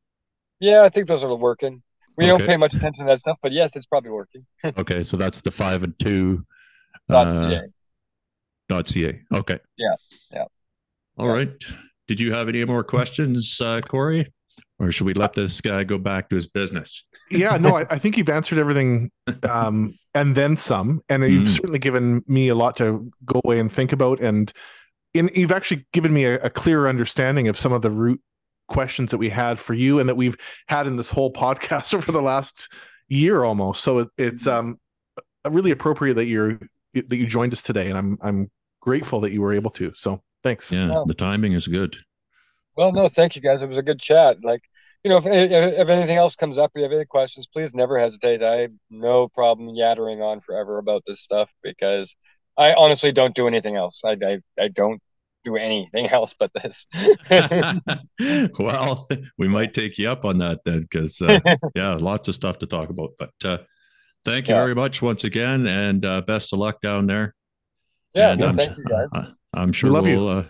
Yeah, I think those are working. We okay. don't pay much attention to that stuff, but yes, it's probably working. [laughs] okay, so that's the five and two. Dot uh, ca. Dot ca. Okay. Yeah. Yeah. All yeah. right. Did you have any more questions, uh, Corey? Or should we let this guy go back to his business? yeah, no, [laughs] I, I, think you've answered everything um, and then some. And you've mm. certainly given me a lot to go away and think about. And in, you've actually given me a, a clearer understanding of some of the root questions that we had for you and that we've had in this whole podcast [laughs] over the last year almost. So it, it's mm-hmm. um really appropriate that you're that you joined us today, and I'm I'm grateful that you were able to. So thanks. Yeah, well, the timing is good. Well, no, thank you guys. It was a good chat. Like you know, if, if anything else comes up, or you have any questions, please never hesitate. I have no problem yattering on forever about this stuff because I honestly don't do anything else. I, I, I don't do anything [laughs] else but this. [laughs] well, we might take you up on that then, because uh, [laughs] yeah, lots of stuff to talk about. But uh, thank you yeah. very much once again, and uh, best of luck down there. Yeah, and, no, thank you guys. I'm sure we love we'll you. Uh,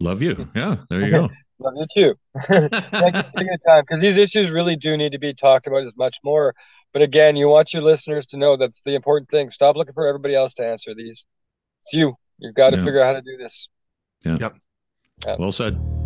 love you. Yeah, there you [laughs] go. love you too. [laughs] thank you for taking time because these issues really do need to be talked about as much more. But again, you want your listeners to know that's the important thing. Stop looking for everybody else to answer these. It's you. You've got to yeah. figure out how to do this. Yeah. Yep. Yeah. Well said.